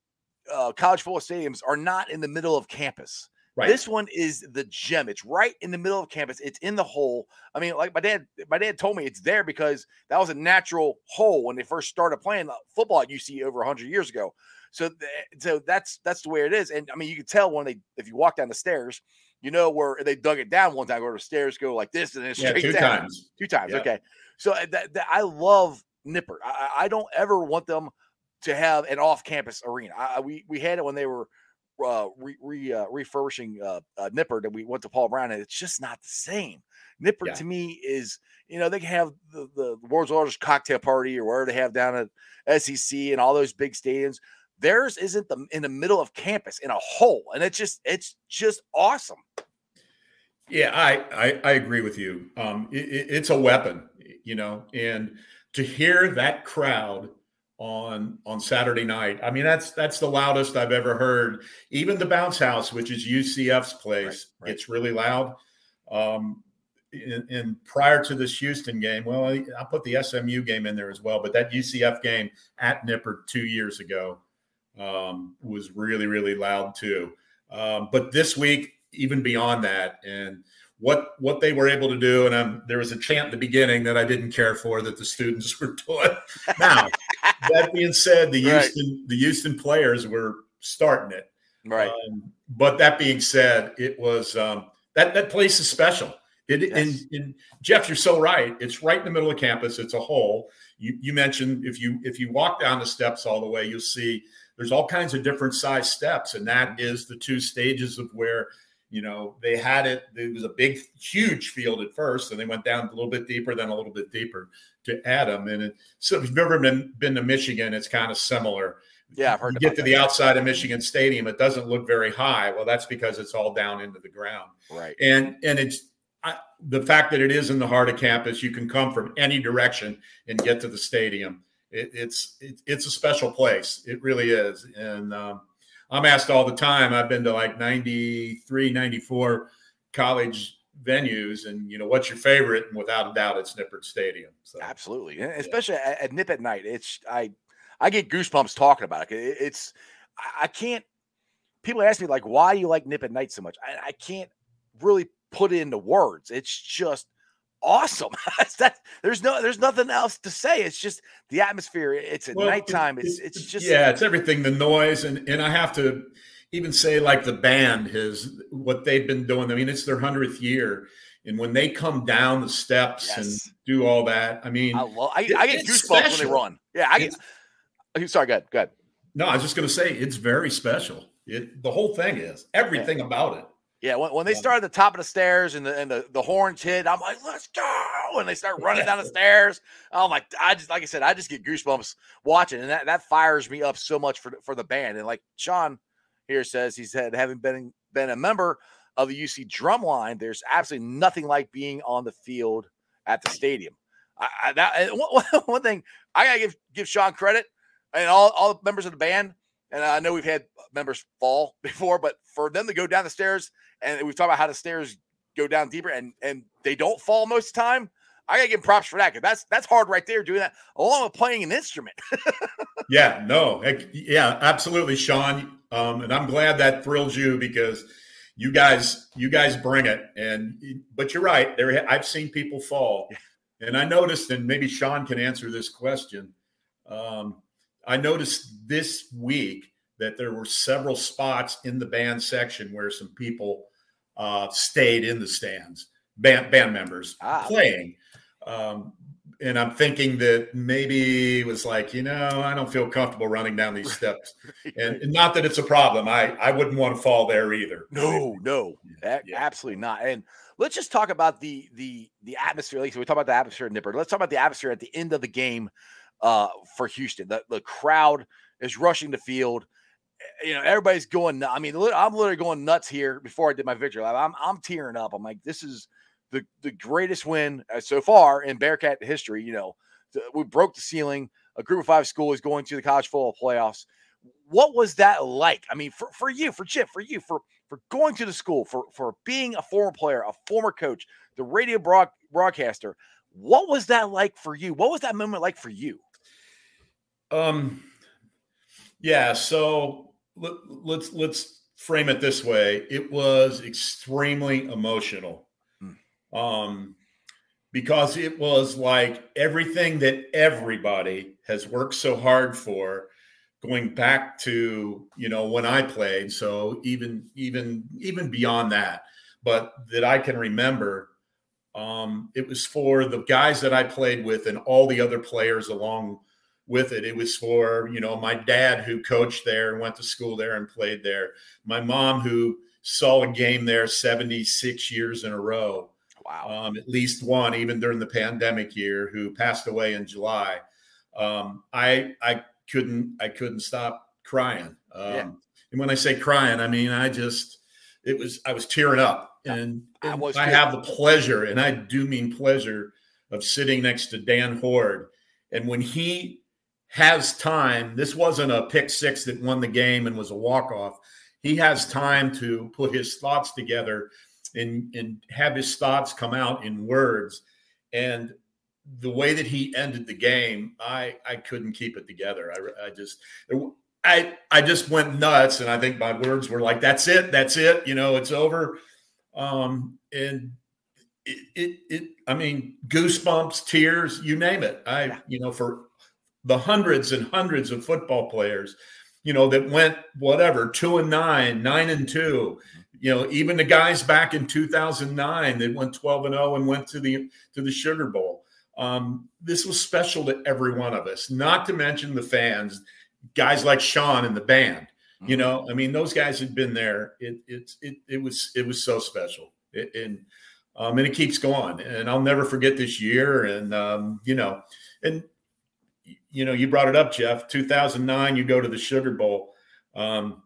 uh, college football stadiums are not in the middle of campus. Right. This one is the gem. It's right in the middle of campus. It's in the hole. I mean, like my dad, my dad told me it's there because that was a natural hole when they first started playing football at UC over 100 years ago. So, th- so that's that's the way it is. And I mean, you can tell when they if you walk down the stairs, you know where they dug it down one time, where the stairs go like this and then Yeah, straight two down. times. Two times. Yeah. Okay. So uh, that, that I love Nippert. I, I don't ever want them to have an off-campus arena. I- we we had it when they were uh, re, re, uh, refurbishing uh, uh, Nippert, and we went to Paul Brown, and it's just not the same. Nippert Yeah. to me is, you know, they can have the, the world's largest cocktail party or wherever they have down at SEC and all those big stadiums. Theirs isn't the in the middle of campus in a hole, and it's just it's just awesome. Yeah, I, I I agree with you. Um, it- it's a weapon, you know, and to hear that crowd on on Saturday night, I mean that's that's the loudest I've ever heard. Even the bounce house, which is UCF's place, right. gets really loud. Um, and, prior to this Houston game, well, I, I put the SMU game in there as well, but that UCF game at Nippert two years ago um, was really really loud too. Um, but this week, even beyond that, and what what they were able to do, and um, there was a chant at the beginning that I didn't care for that the students were doing. Now, that being said, the Right. Houston the Houston players were starting it. Right. Um, but that being said, it was um, that that place is special. It Yes. and, and Jeff, you're so right. It's right in the middle of campus. It's a hole. You you mentioned if you if you walk down the steps all the way, you'll see there's all kinds of different size steps, and that is the two stages of where you know they had it. It was a big, huge field at first, and they went down a little bit deeper, then a little bit deeper to add them. And it, so if you've ever been been to Michigan, it's kind of similar Yeah, I've heard you get to that. the outside of Michigan Stadium, it doesn't look very high. Well, that's because it's all down into the ground, Right. and and it's I, the fact that it is in the heart of campus. You can come from any direction and get to the stadium. It, it's it, it's a special place. It really is, and um, I'm asked all the time. I've been to like 93, 94 college venues, and you know what's your favorite? And without a doubt, it's Nippert Stadium. So Absolutely, and especially at, at Nip at night. It's I I get goosebumps talking about it. It- It's I- I can't. People ask me like, why do you like Nip at night so much? I, I can't really put it into words. It's just awesome. That there's no there's nothing else to say. It's just the atmosphere. It's at Well, nighttime. it- It's it's just yeah, it's everything. The noise, and and I have to even say like the band has what they've been doing. I mean, it's their hundredth year, and when they come down the steps Yes. and do all that, I mean, I love. I, it- I get goosebumps when they run. Yeah, I get. It's- oh, Sorry, good, good. No, I was just going to say it's very special. It the whole thing is everything about it. Yeah, when, when they Yeah. start at the top of the stairs and the and the, the horns hit, I'm like, let's go. And they start running down the stairs. I'm like, I just like I said, I just get goosebumps watching, and that, that fires me up so much for the- for the band. And like Sean here says, he said, having been been a member of the UC drumline, there's absolutely nothing like being on the field at the stadium. I, I that one, one thing I gotta give give Sean credit and all all the members of the band. And I know we've had members fall before, but for them to go down the stairs and we've talked about how the stairs go down deeper and and they don't fall most of the time. I gotta give props for that because that's that's hard right there doing that along with playing an instrument. Yeah, no, yeah, absolutely, Sean. Um, and I'm glad that thrilled you because you guys, you guys bring it. And but you're right. There, I've seen people fall, and I noticed, and maybe Sean can answer this question. Um, I noticed this week that there were several spots in the band section where some people uh, stayed in the stands, band band members Ah. playing. Um, and I'm thinking that maybe it was like, you know, I don't feel comfortable running down these steps. And, and not that it's a problem. I, I wouldn't want to fall there either. No, no, Yeah. absolutely not. And let's just talk about the the the atmosphere. Like so we talk about the atmosphere at Nippert. Let's talk about the atmosphere at the end of the game uh, for Houston. The the crowd is rushing the field. You know, everybody's going. I mean, I'm literally going nuts here before I did my victory lap. I'm I'm tearing up. I'm like, this is the the greatest win uh, so far in Bearcat history. You know, we broke the ceiling. A group of five school is going to the college football playoffs. What was that like? I mean, for, for you, for Chip, for you, for for going to the school, for for being a former player, a former coach, the radio broad, broadcaster. What was that like for you? What was that moment like for you? Um, yeah. So let, let's let's frame it this way. It was extremely emotional, Hmm. um, because it was like everything that everybody has worked so hard for going back to you know when I played. So even even even beyond that, but that I can remember, um, it was for the guys that I played with and all the other players along with it. It was for you know my dad who coached there and went to school there and played there. My mom who saw a game there 76 years in a row. Wow. Um, at least one, even during the pandemic year, who passed away in July. Um, I I couldn't I couldn't stop crying. Um, Yeah. And when I say crying, I mean I just it was I was tearing up, and, I and I have the pleasure, and I do mean pleasure, of sitting next to Dan Hoard, and when he has time, this wasn't a pick six that won the game and was a walk off. He has time to put his thoughts together and and have his thoughts come out in words, and the way that he ended the game, I I couldn't keep it together. I I just I I just went nuts, and I think my words were like, "That's it, that's it," you know, it's over. Um, and it, it it I mean, goosebumps, tears, you name it. I you know for the hundreds and hundreds of football players, you know, that went whatever two and nine, nine and two. You know, even the guys back in 2009 that went 12 and 0 and went to the to the Sugar Bowl. Um, this was special to every one of us. Not to mention the fans, guys like Sean and the band. You Mm-hmm. know, I mean, those guys had been there. It it it, it was it was so special, it, and um, and it keeps going. And I'll never forget this year. And um, you know, and you know, you brought it up, Jeff. 2009, you go to the Sugar Bowl. Um,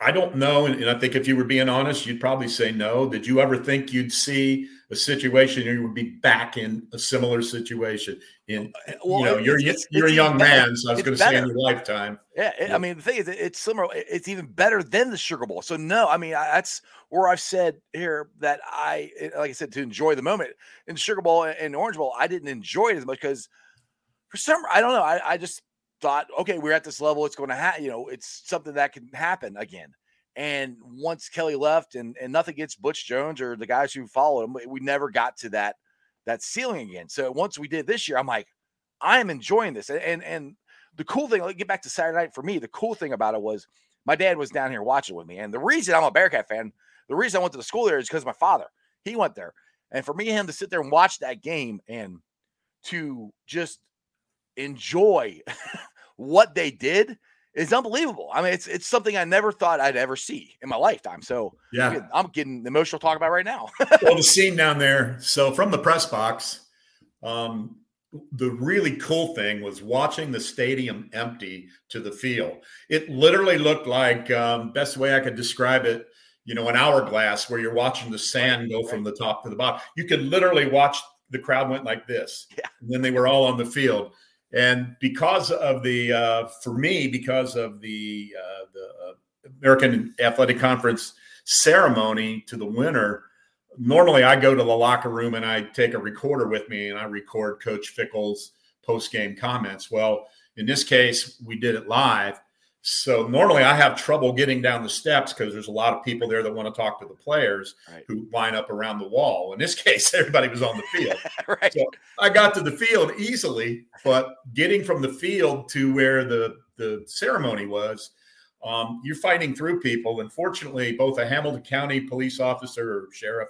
I don't know, and, and I think if you were being honest, you'd probably say no. Did you ever think you'd see a situation or you would be back in a similar situation? In Well, you know, you're it's- it's- you're a young better. man, so I was going to say in your lifetime. Yeah, it- Yeah. I mean the thing is, it's similar. It's even better than the Sugar Bowl. So no, I mean I, that's where I've said here that I, like I said, to enjoy the moment in the Sugar Bowl and Orange Bowl, I didn't enjoy it as much because for some, I don't know, I, I just thought, okay, we're at this level, it's going to happen. You know, it's something that can happen again. And once Kelly left, and and nothing against Butch Jones or the guys who followed him, we never got to that that ceiling again. So once we did this year, I'm like, I am enjoying this, and and, and the cool thing, like get back to Saturday night for me, the cool thing about it was my dad was down here watching with me. And the reason I'm a Bearcat fan, the reason I went to the school there is because my father, he went there. And for me and him to sit there and watch that game and to just enjoy what they did is unbelievable. I mean, it's it's something I never thought I'd ever see in my lifetime. So I'm Yeah. getting, I'm getting emotional talking about right now. well, the scene down there. So from the press box, um, the really cool thing was watching the stadium empty to the field. It literally looked like um, best way I could describe it. You know, an hourglass where you're watching the sand go from the top to the bottom. You could literally watch the crowd went like this. Yeah. And then they were all on the field. And because of the, uh, for me, because of the uh, the uh, American Athletic Conference ceremony to the winner, normally I go to the locker room and I take a recorder with me and I record Coach Fickell's post game comments. Well, in this case, we did it live. So normally I have trouble getting down the steps because there's a lot of people there that want to talk to the players Right. who line up around the wall. In this case, everybody was on the field. right. So I got to the field easily, but getting from the field to where the the ceremony was, um, you're fighting through people. And fortunately, both a Hamilton County police officer or sheriff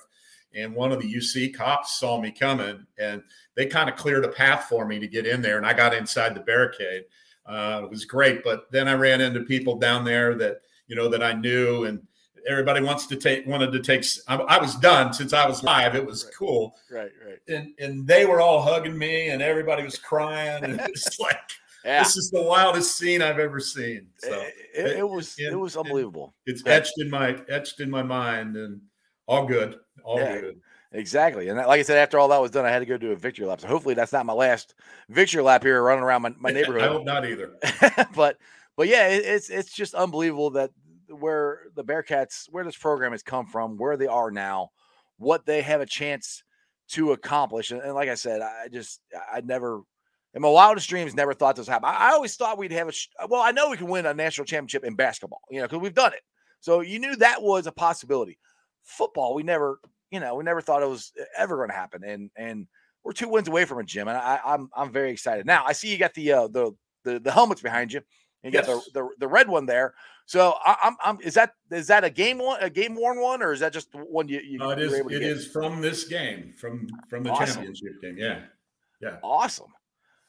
and one of the UC cops saw me coming, and they kind of cleared a path for me to get in there. And I got inside the barricade. Uh, it was great, but then I ran into people down there that you know that I knew, and everybody wants to take wanted to take. I, I was done since I was live. It was Right. cool Right. Right. and and they were all hugging me and everybody was crying and it's like Yeah. this is the wildest scene I've ever seen. So it, it- it was it and- was unbelievable. it's etched in my etched in my mind and all good, all Yeah. good. Exactly. And that- like I said, after all that was done, I had to go do a victory lap. So hopefully that's not my last victory lap here running around my, my neighborhood. I hope not either. but but yeah, it, it's it's just unbelievable that where the Bearcats, where this program has come from, where they are now, what they have a chance to accomplish. And, and like I said, I just I never in my wildest dreams never thought this would happen. I, I always thought we'd have a sh- well, I know we can win a national championship in basketball, you know, because we've done it. So you knew that was a possibility. Football, we never, you know, we never thought it was ever going to happen. And and we're two wins away from it, Jim. And I, I'm I'm very excited. Now I see you got the uh, the the, the helmets behind you. You got Yes. the, the the red one there. So I, I'm I'm is that is that a game one a game worn one or is that just one you you Uh, it to It get? is from this game, from from the Awesome. championship game. Yeah, yeah. awesome.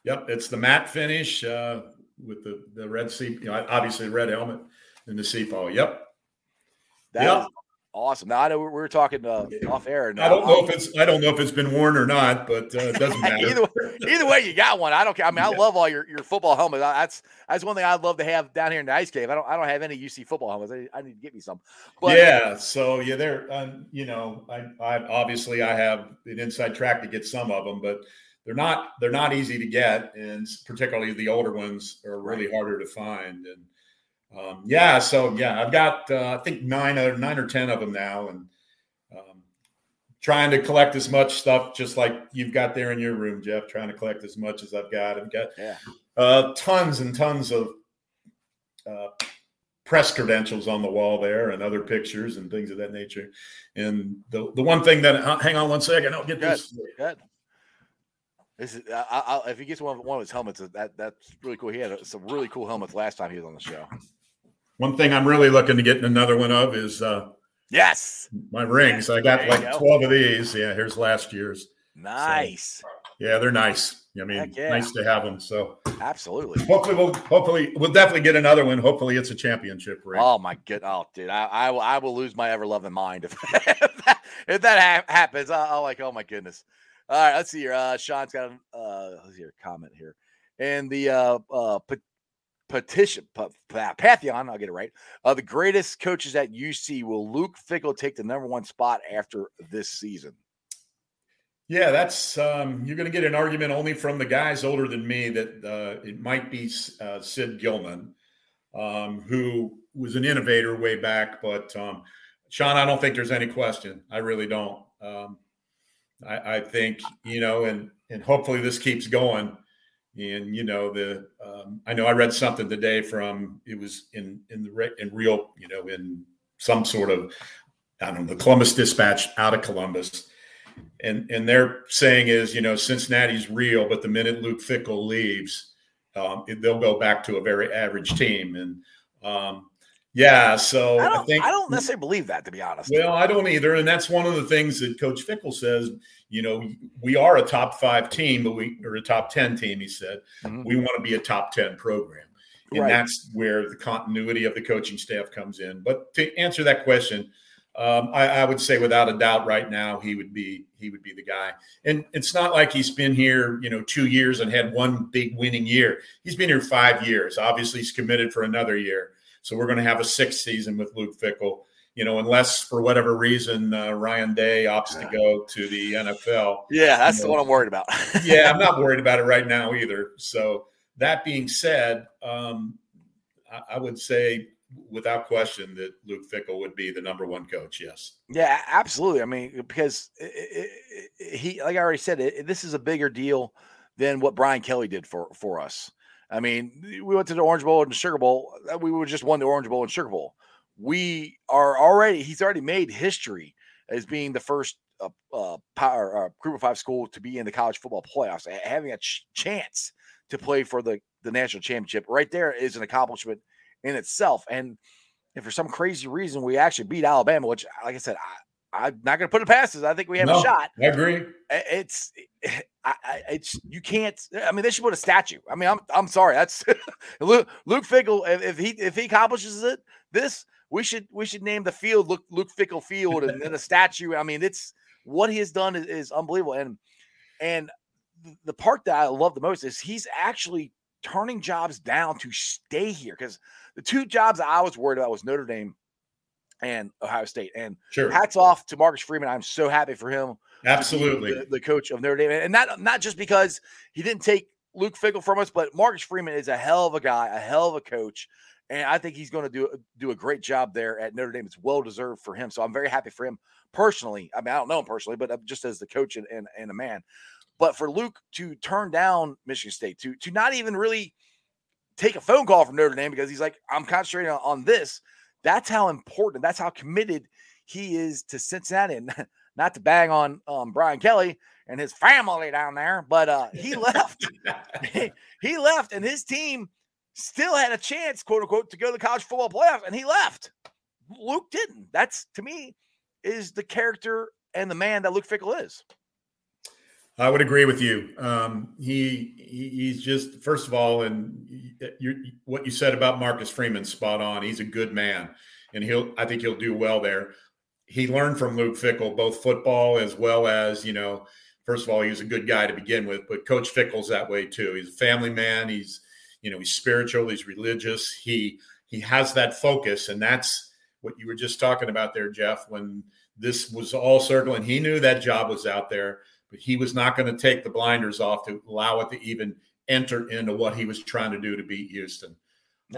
yep. It's the matte finish uh, with the the red seat. You know, obviously red helmet and the seat ball. Yep. That Yeah. Awesome. Now I know we we were talking uh, off air. And I don't know if it's I don't know if it's been worn or not, but uh, it doesn't matter. either, way- either way, you got one. I don't care. I mean, I love all your, your football helmets. That's that's one thing I'd love to have down here in the ice cave. I don't I don't have any UC football helmets. I, I need to get me some. But yeah, so yeah, they're um, you know, I, I obviously I have an inside track to get some of them, but they're not they're not easy to get, and particularly the older ones are really harder to find. And um, yeah, so yeah, I've got uh, I think nine or nine or ten of them now, and um, trying to collect as much stuff just like you've got there in your room, Jeff. Trying to collect as much as I've got. I've got Yeah. uh, tons and tons of uh, press credentials on the wall there and other pictures and things of that nature. And the, the one thing that, uh, hang on one second, I'll get this. Good. This is I, I, if he gets one of, one of his helmets, that that's really cool. He had some really cool helmets last time he was on the show. One thing I'm really looking to get another one of is uh, Yes, my rings. I got There like go. 12 of these. Yeah, here's last year's. nice, Yeah, they're nice. I mean, yeah. nice to have them. So absolutely. hopefully we'll hopefully we'll definitely get another one. Hopefully it's a championship ring. Oh my good, oh dude, I, I will I will lose my ever loving mind if, if that, if that ha- happens. I, I'll like, oh my goodness. All right, let's see here. Uh, Sean's got a uh, let's see here, comment here, and the uh, uh, petition pa- pa- Pantheon. I'll get it right. The greatest coaches at UC will Luke Fickell take the number one spot after this season? Yeah, that's um, you're going to get an argument only from the guys older than me that uh, it might be uh, Sid Gilman, um, who was an innovator way back. But um, Sean, I don't think there's any question. I really don't. Um, I, I think you know, and and hopefully this keeps going. And you know, the um, I know I read something today from it was in in the in real you know in some sort of I don't know the Columbus Dispatch out of Columbus and and they're saying is you know Cincinnati's real, but the minute Luke Fickell leaves, um, it- they'll go back to a very average team. And um, yeah, so I I, don't, think I don't necessarily believe that to be honest. well, I don't either, and that's one of the things that Coach Fickell says. You know, we are a top five team, but we are a top ten team. He said Mhm. we want to be a top ten program, and Right. that's where the continuity of the coaching staff comes in. But to answer that question, um, I, I would say without a doubt, right now he would be he would be the guy. And it's not like he's been here, you know, two years and had one big winning year. He's been here five years. Obviously, he's committed for another year. So we're going to have a sixth season with Luke Fickell. You know, unless for whatever reason uh, Ryan Day opts to go to the NFL. yeah, that's the one I'm worried about. Yeah, I'm not worried about it right now either. So that being said, um, I, I would say without question that Luke Fickell would be the number one coach. Yes. Yeah, absolutely. I mean, because i i i he, like I already said, it, this is a bigger deal than what Brian Kelly did for for us. I mean, we went to the Orange Bowl and the Sugar Bowl. uh, We would just won the Orange Bowl and Sugar Bowl. We are already. He's already made history as being the first uh, uh, power uh, group of five school to be in the college football playoffs, having a ch- chance to play for the the national championship. Right there is an accomplishment in itself. And if for some crazy reason we actually beat Alabama, which, like I said, I, I'm not going to put it past us. I think we have No. a shot. I agree. It's, I, I, it's you can't. I mean, they should put a statue. I mean, I'm, I'm sorry. That's Luke, Luke Fickell. If, if he, if he accomplishes it, this we should, we should name the field Luke, Luke Fickell Field and then a statue. I mean, it's what he has done is, is unbelievable. And, and the part that I love the most is he's actually turning jobs down to stay here because the two jobs I was worried about was Notre Dame and Ohio State. And Sure. hats off to Marcus Freeman. I'm so happy for him. Absolutely. the, the coach of Notre Dame, and not not just because he didn't take Luke Fickell from us, but Marcus Freeman is a hell of a guy, a hell of a coach, and I think he's going to do do a great job there at Notre Dame. It's well deserved for him, so I'm very happy for him personally. I mean, I don't know him personally, but uh, just as the coach and, and, and a man. But for Luke to turn down Michigan State, to to not even really take a phone call from Notre Dame because he's like, I'm concentrating on, on this. That's how important. That's how committed he is to Cincinnati. And not to bang on um, Brian Kelly and his family down there. But uh, he left. he left, and his team still had a chance, quote unquote, to go to the college football playoffs, and he left. Luke didn't. That's to me is the character and the man that Luke Fickell is. I would agree with you. Um, he, he, he's just first of all, and what you said about Marcus Freeman, spot on. He's a good man, and he'll I think he'll do well there. He learned from Luke Fickell both football as well as you know. First of all, he was a good guy to begin with, but Coach Fickell's that way too. He's a family man. He's you know he's spiritual. He's religious. He he has that focus, and that's what you were just talking about there, Jeff. When this was all circling, he knew that job was out there but he was not going to take the blinders off to allow it to even enter into what he was trying to do to beat Houston.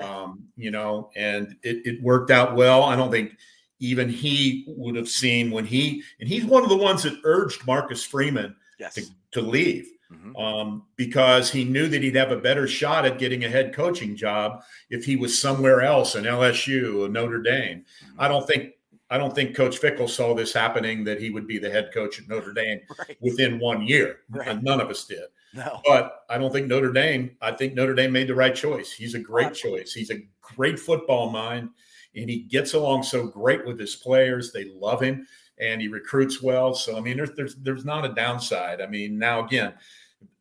Um, you know, and it, it worked out well. I don't think even he would have seen when he and he's one of the ones that urged Marcus Freeman yes. to, to leave. Mm-hmm. Um, because he knew that he'd have a better shot at getting a head coaching job if he was somewhere else in LSU or Notre Dame. Mm-hmm. I don't think I don't think Coach Fickell saw this happening that he would be the head coach at Notre Dame right. within one year. Right. None of us did. No. But I don't think Notre Dame, I think Notre Dame made the right choice. He's a great choice. He's a great football mind and he gets along so great with his players. They love him and he recruits well. So I mean there's there's there's not a downside. I mean, now again,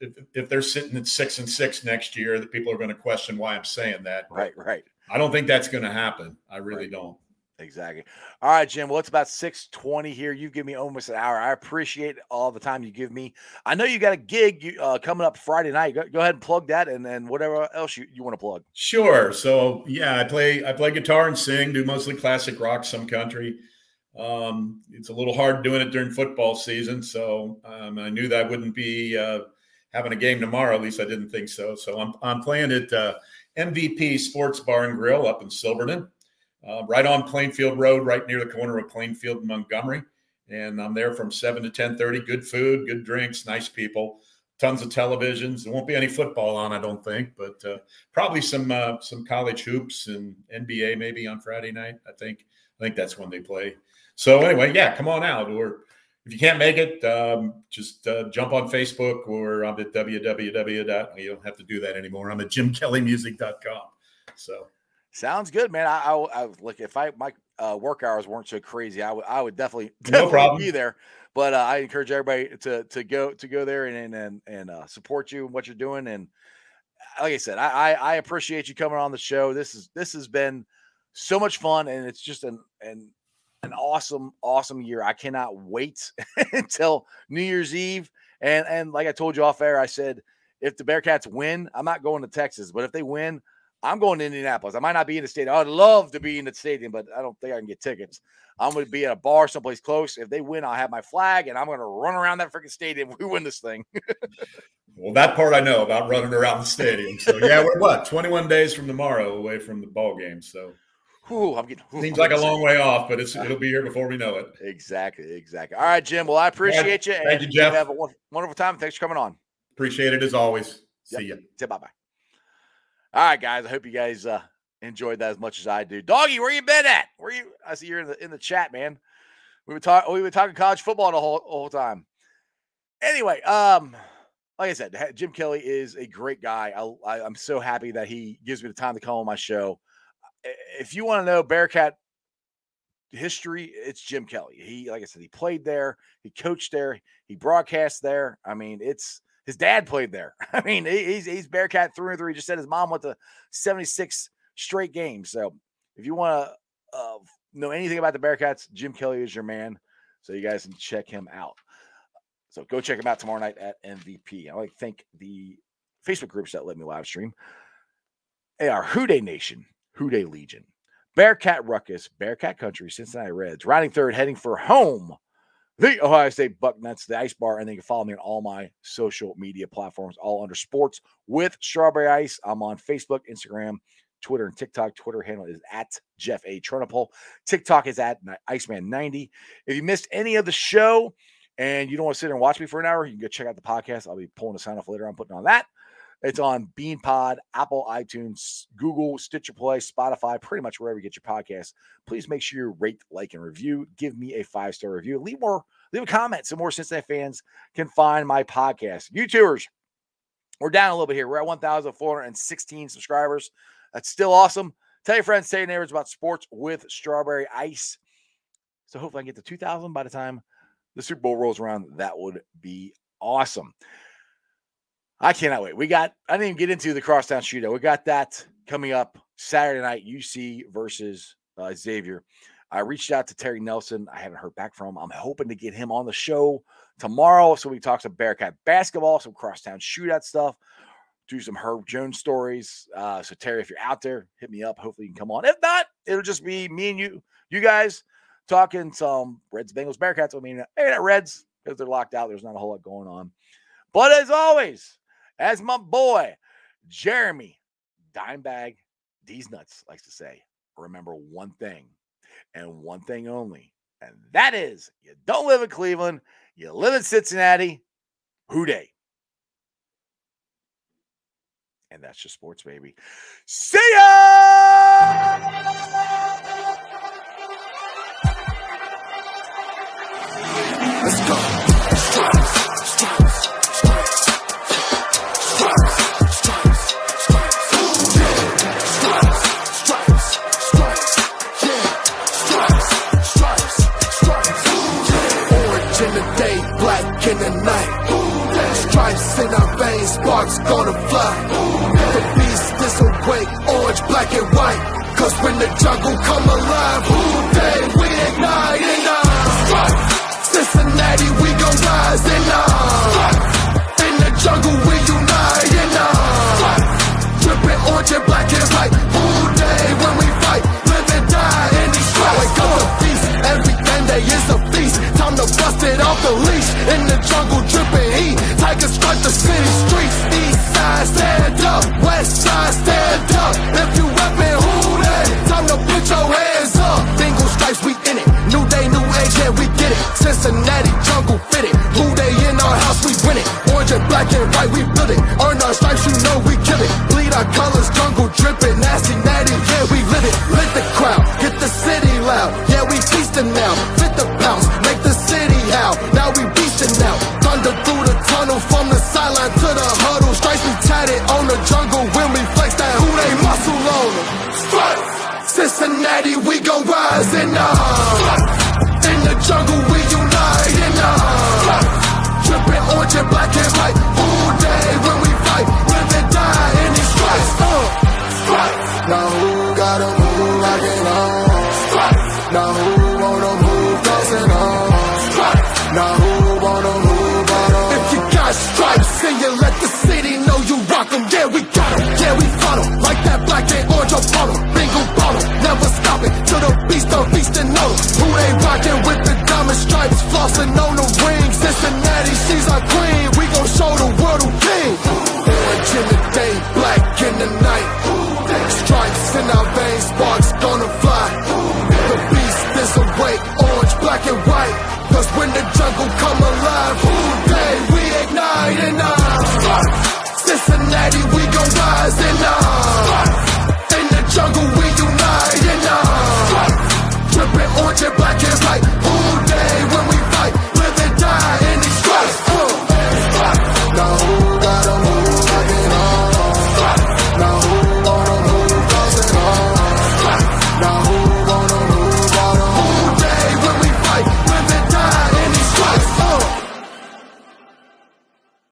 if, if they're sitting at six and six next year, the people are going to question why I'm saying that. Right, right. I don't think that's going to happen. I really right. don't. Exactly. All right, Jim. Well, it's about 620 here. You give me almost an hour. I appreciate all the time you give me. I know you got a gig uh, coming up Friday night. Go, go, ahead and plug that and then whatever else you, you want to plug. Sure. So yeah, I play I play guitar and sing, do mostly classic rock, some country. Um, it's a little hard doing it during football season. So um, I knew that I wouldn't be uh, having a game tomorrow. At least I didn't think so. So I'm, I'm playing at uh, MVP Sports Bar and Grill up in Silverton uh, right on Plainfield Road, right near the corner of Plainfield and Montgomery. And I'm there from seven to ten thirty. Good food, good drinks, nice people, tons of televisions. There won't be any football on, I don't think, but uh, probably some uh, some college hoops and NBA maybe on Friday night. I think I think that's when they play. So anyway, yeah, come on out. Or if you can't make it, um, just uh, jump on Facebook or I'm at www. You don't have to do that anymore. I'm at jimkellymusic.com. So. Sounds good, man. I, I, I look if I my uh, work hours weren't so crazy, I would I would definitely, definitely no problem. be there. But uh, I encourage everybody to to go to go there and and and uh, support you and what you're doing. And uh, like I said, I, I, I appreciate you coming on the show. This is this has been so much fun, and it's just an an an awesome awesome year. I cannot wait until New Year's Eve. And and like I told you off air, I said if the Bearcats win, I'm not going to Texas, but if they win, I'm going to Indianapolis. I might not be in the stadium. I'd love to be in the stadium, but I don't think I can get tickets. I'm going to be at a bar someplace close. If they win, I'll have my flag and I'm going to run around that freaking stadium. We win this thing. well, that part I know about running around the stadium. So yeah, we're what 21 days from tomorrow away from the ball game. So. Ooh, I'm getting, ooh, Seems I'm like a long way off, but it's it'll be here before we know it. Exactly, exactly. All right, Jim. Well, I appreciate yeah, you. Thank you, Jeff. have a wonderful time. Thanks for coming on. Appreciate it as always. See yep. you. Bye bye. All right, guys. I hope you guys uh, enjoyed that as much as I do. Doggy, where you been at? Where you? I see you're in the in the chat, man. We were talking. We were talking college football the whole whole time. Anyway, um, like I said, Jim Kelly is a great guy. I, I I'm so happy that he gives me the time to come on my show. If you want to know Bearcat history, it's Jim Kelly. He, like I said, he played there, he coached there, he broadcast there. I mean, it's his dad played there. I mean, he's he's Bearcat through and through. He just said his mom went to 76 straight games. So if you want to uh, know anything about the Bearcats, Jim Kelly is your man. So you guys can check him out. So go check him out tomorrow night at MVP. I like to thank the Facebook groups that let me live stream. They are Who Dey Nation, Who Dey Legion, Bearcat Ruckus, Bearcat Country, Cincinnati Reds, riding third, heading for home the Ohio State Bucknuts, the Ice Bar, and then you can follow me on all my social media platforms, all under sports with Strawberry Ice. I'm on Facebook, Instagram, Twitter, and TikTok. Twitter handle is at Jeff A. Turnipole. TikTok is at Iceman90. If you missed any of the show and you don't want to sit and watch me for an hour, you can go check out the podcast. I'll be pulling a sign off later. I'm putting on that. It's on BeanPod, Apple, iTunes, Google, Stitcher Play, Spotify, pretty much wherever you get your podcasts. Please make sure you rate, like, and review. Give me a five star review. Leave more leave a comment so more Cincinnati fans can find my podcast. YouTubers, we're down a little bit here. We're at 1,416 subscribers. That's still awesome. Tell your friends, tell your neighbors about sports with strawberry ice. So hopefully I get to 2,000 by the time the Super Bowl rolls around. That would be awesome. I cannot wait. We got, I didn't even get into the crosstown shootout. We got that coming up Saturday night, UC versus uh, Xavier. I reached out to Terry Nelson. I haven't heard back from him. I'm hoping to get him on the show tomorrow. So we talk some Bearcat basketball, some crosstown shootout stuff, do some Herb Jones stories. Uh, so Terry, if you're out there, hit me up. Hopefully you can come on. If not, it'll just be me and you, you guys talking some Reds, Bengals, Bearcats. I mean, hey, not Reds because they're locked out. There's not a whole lot going on. But as always, as my boy Jeremy Dimebag D's nuts likes to say, remember one thing and one thing only, and that is you don't live in Cleveland, you live in Cincinnati. Who day? And that's just sports, baby. See ya! Let's go. Stripes, in the night. Stripes in our veins, sparks gonna fly. The beast disobey, orange, black and white. Cause when the jungle come alive, who day we ignite and uh, stripes. Cincinnati, we gon' rise and uh, in the jungle we unite and uh, dripping orange and black and white. All day when we fight, live and die in these stripes. Wake up the beast, every game day is a feast. Time to bust off the leash in the jungle, dripping heat. Tigers strike the city streets. East side, stand up. West side, stand up. If you reppin' who they, time to put your hands up. Dingle stripes, we in it. New day, new age, yeah, we get it. Cincinnati jungle fitted. Who they in our house, we win it. Orange and black and white,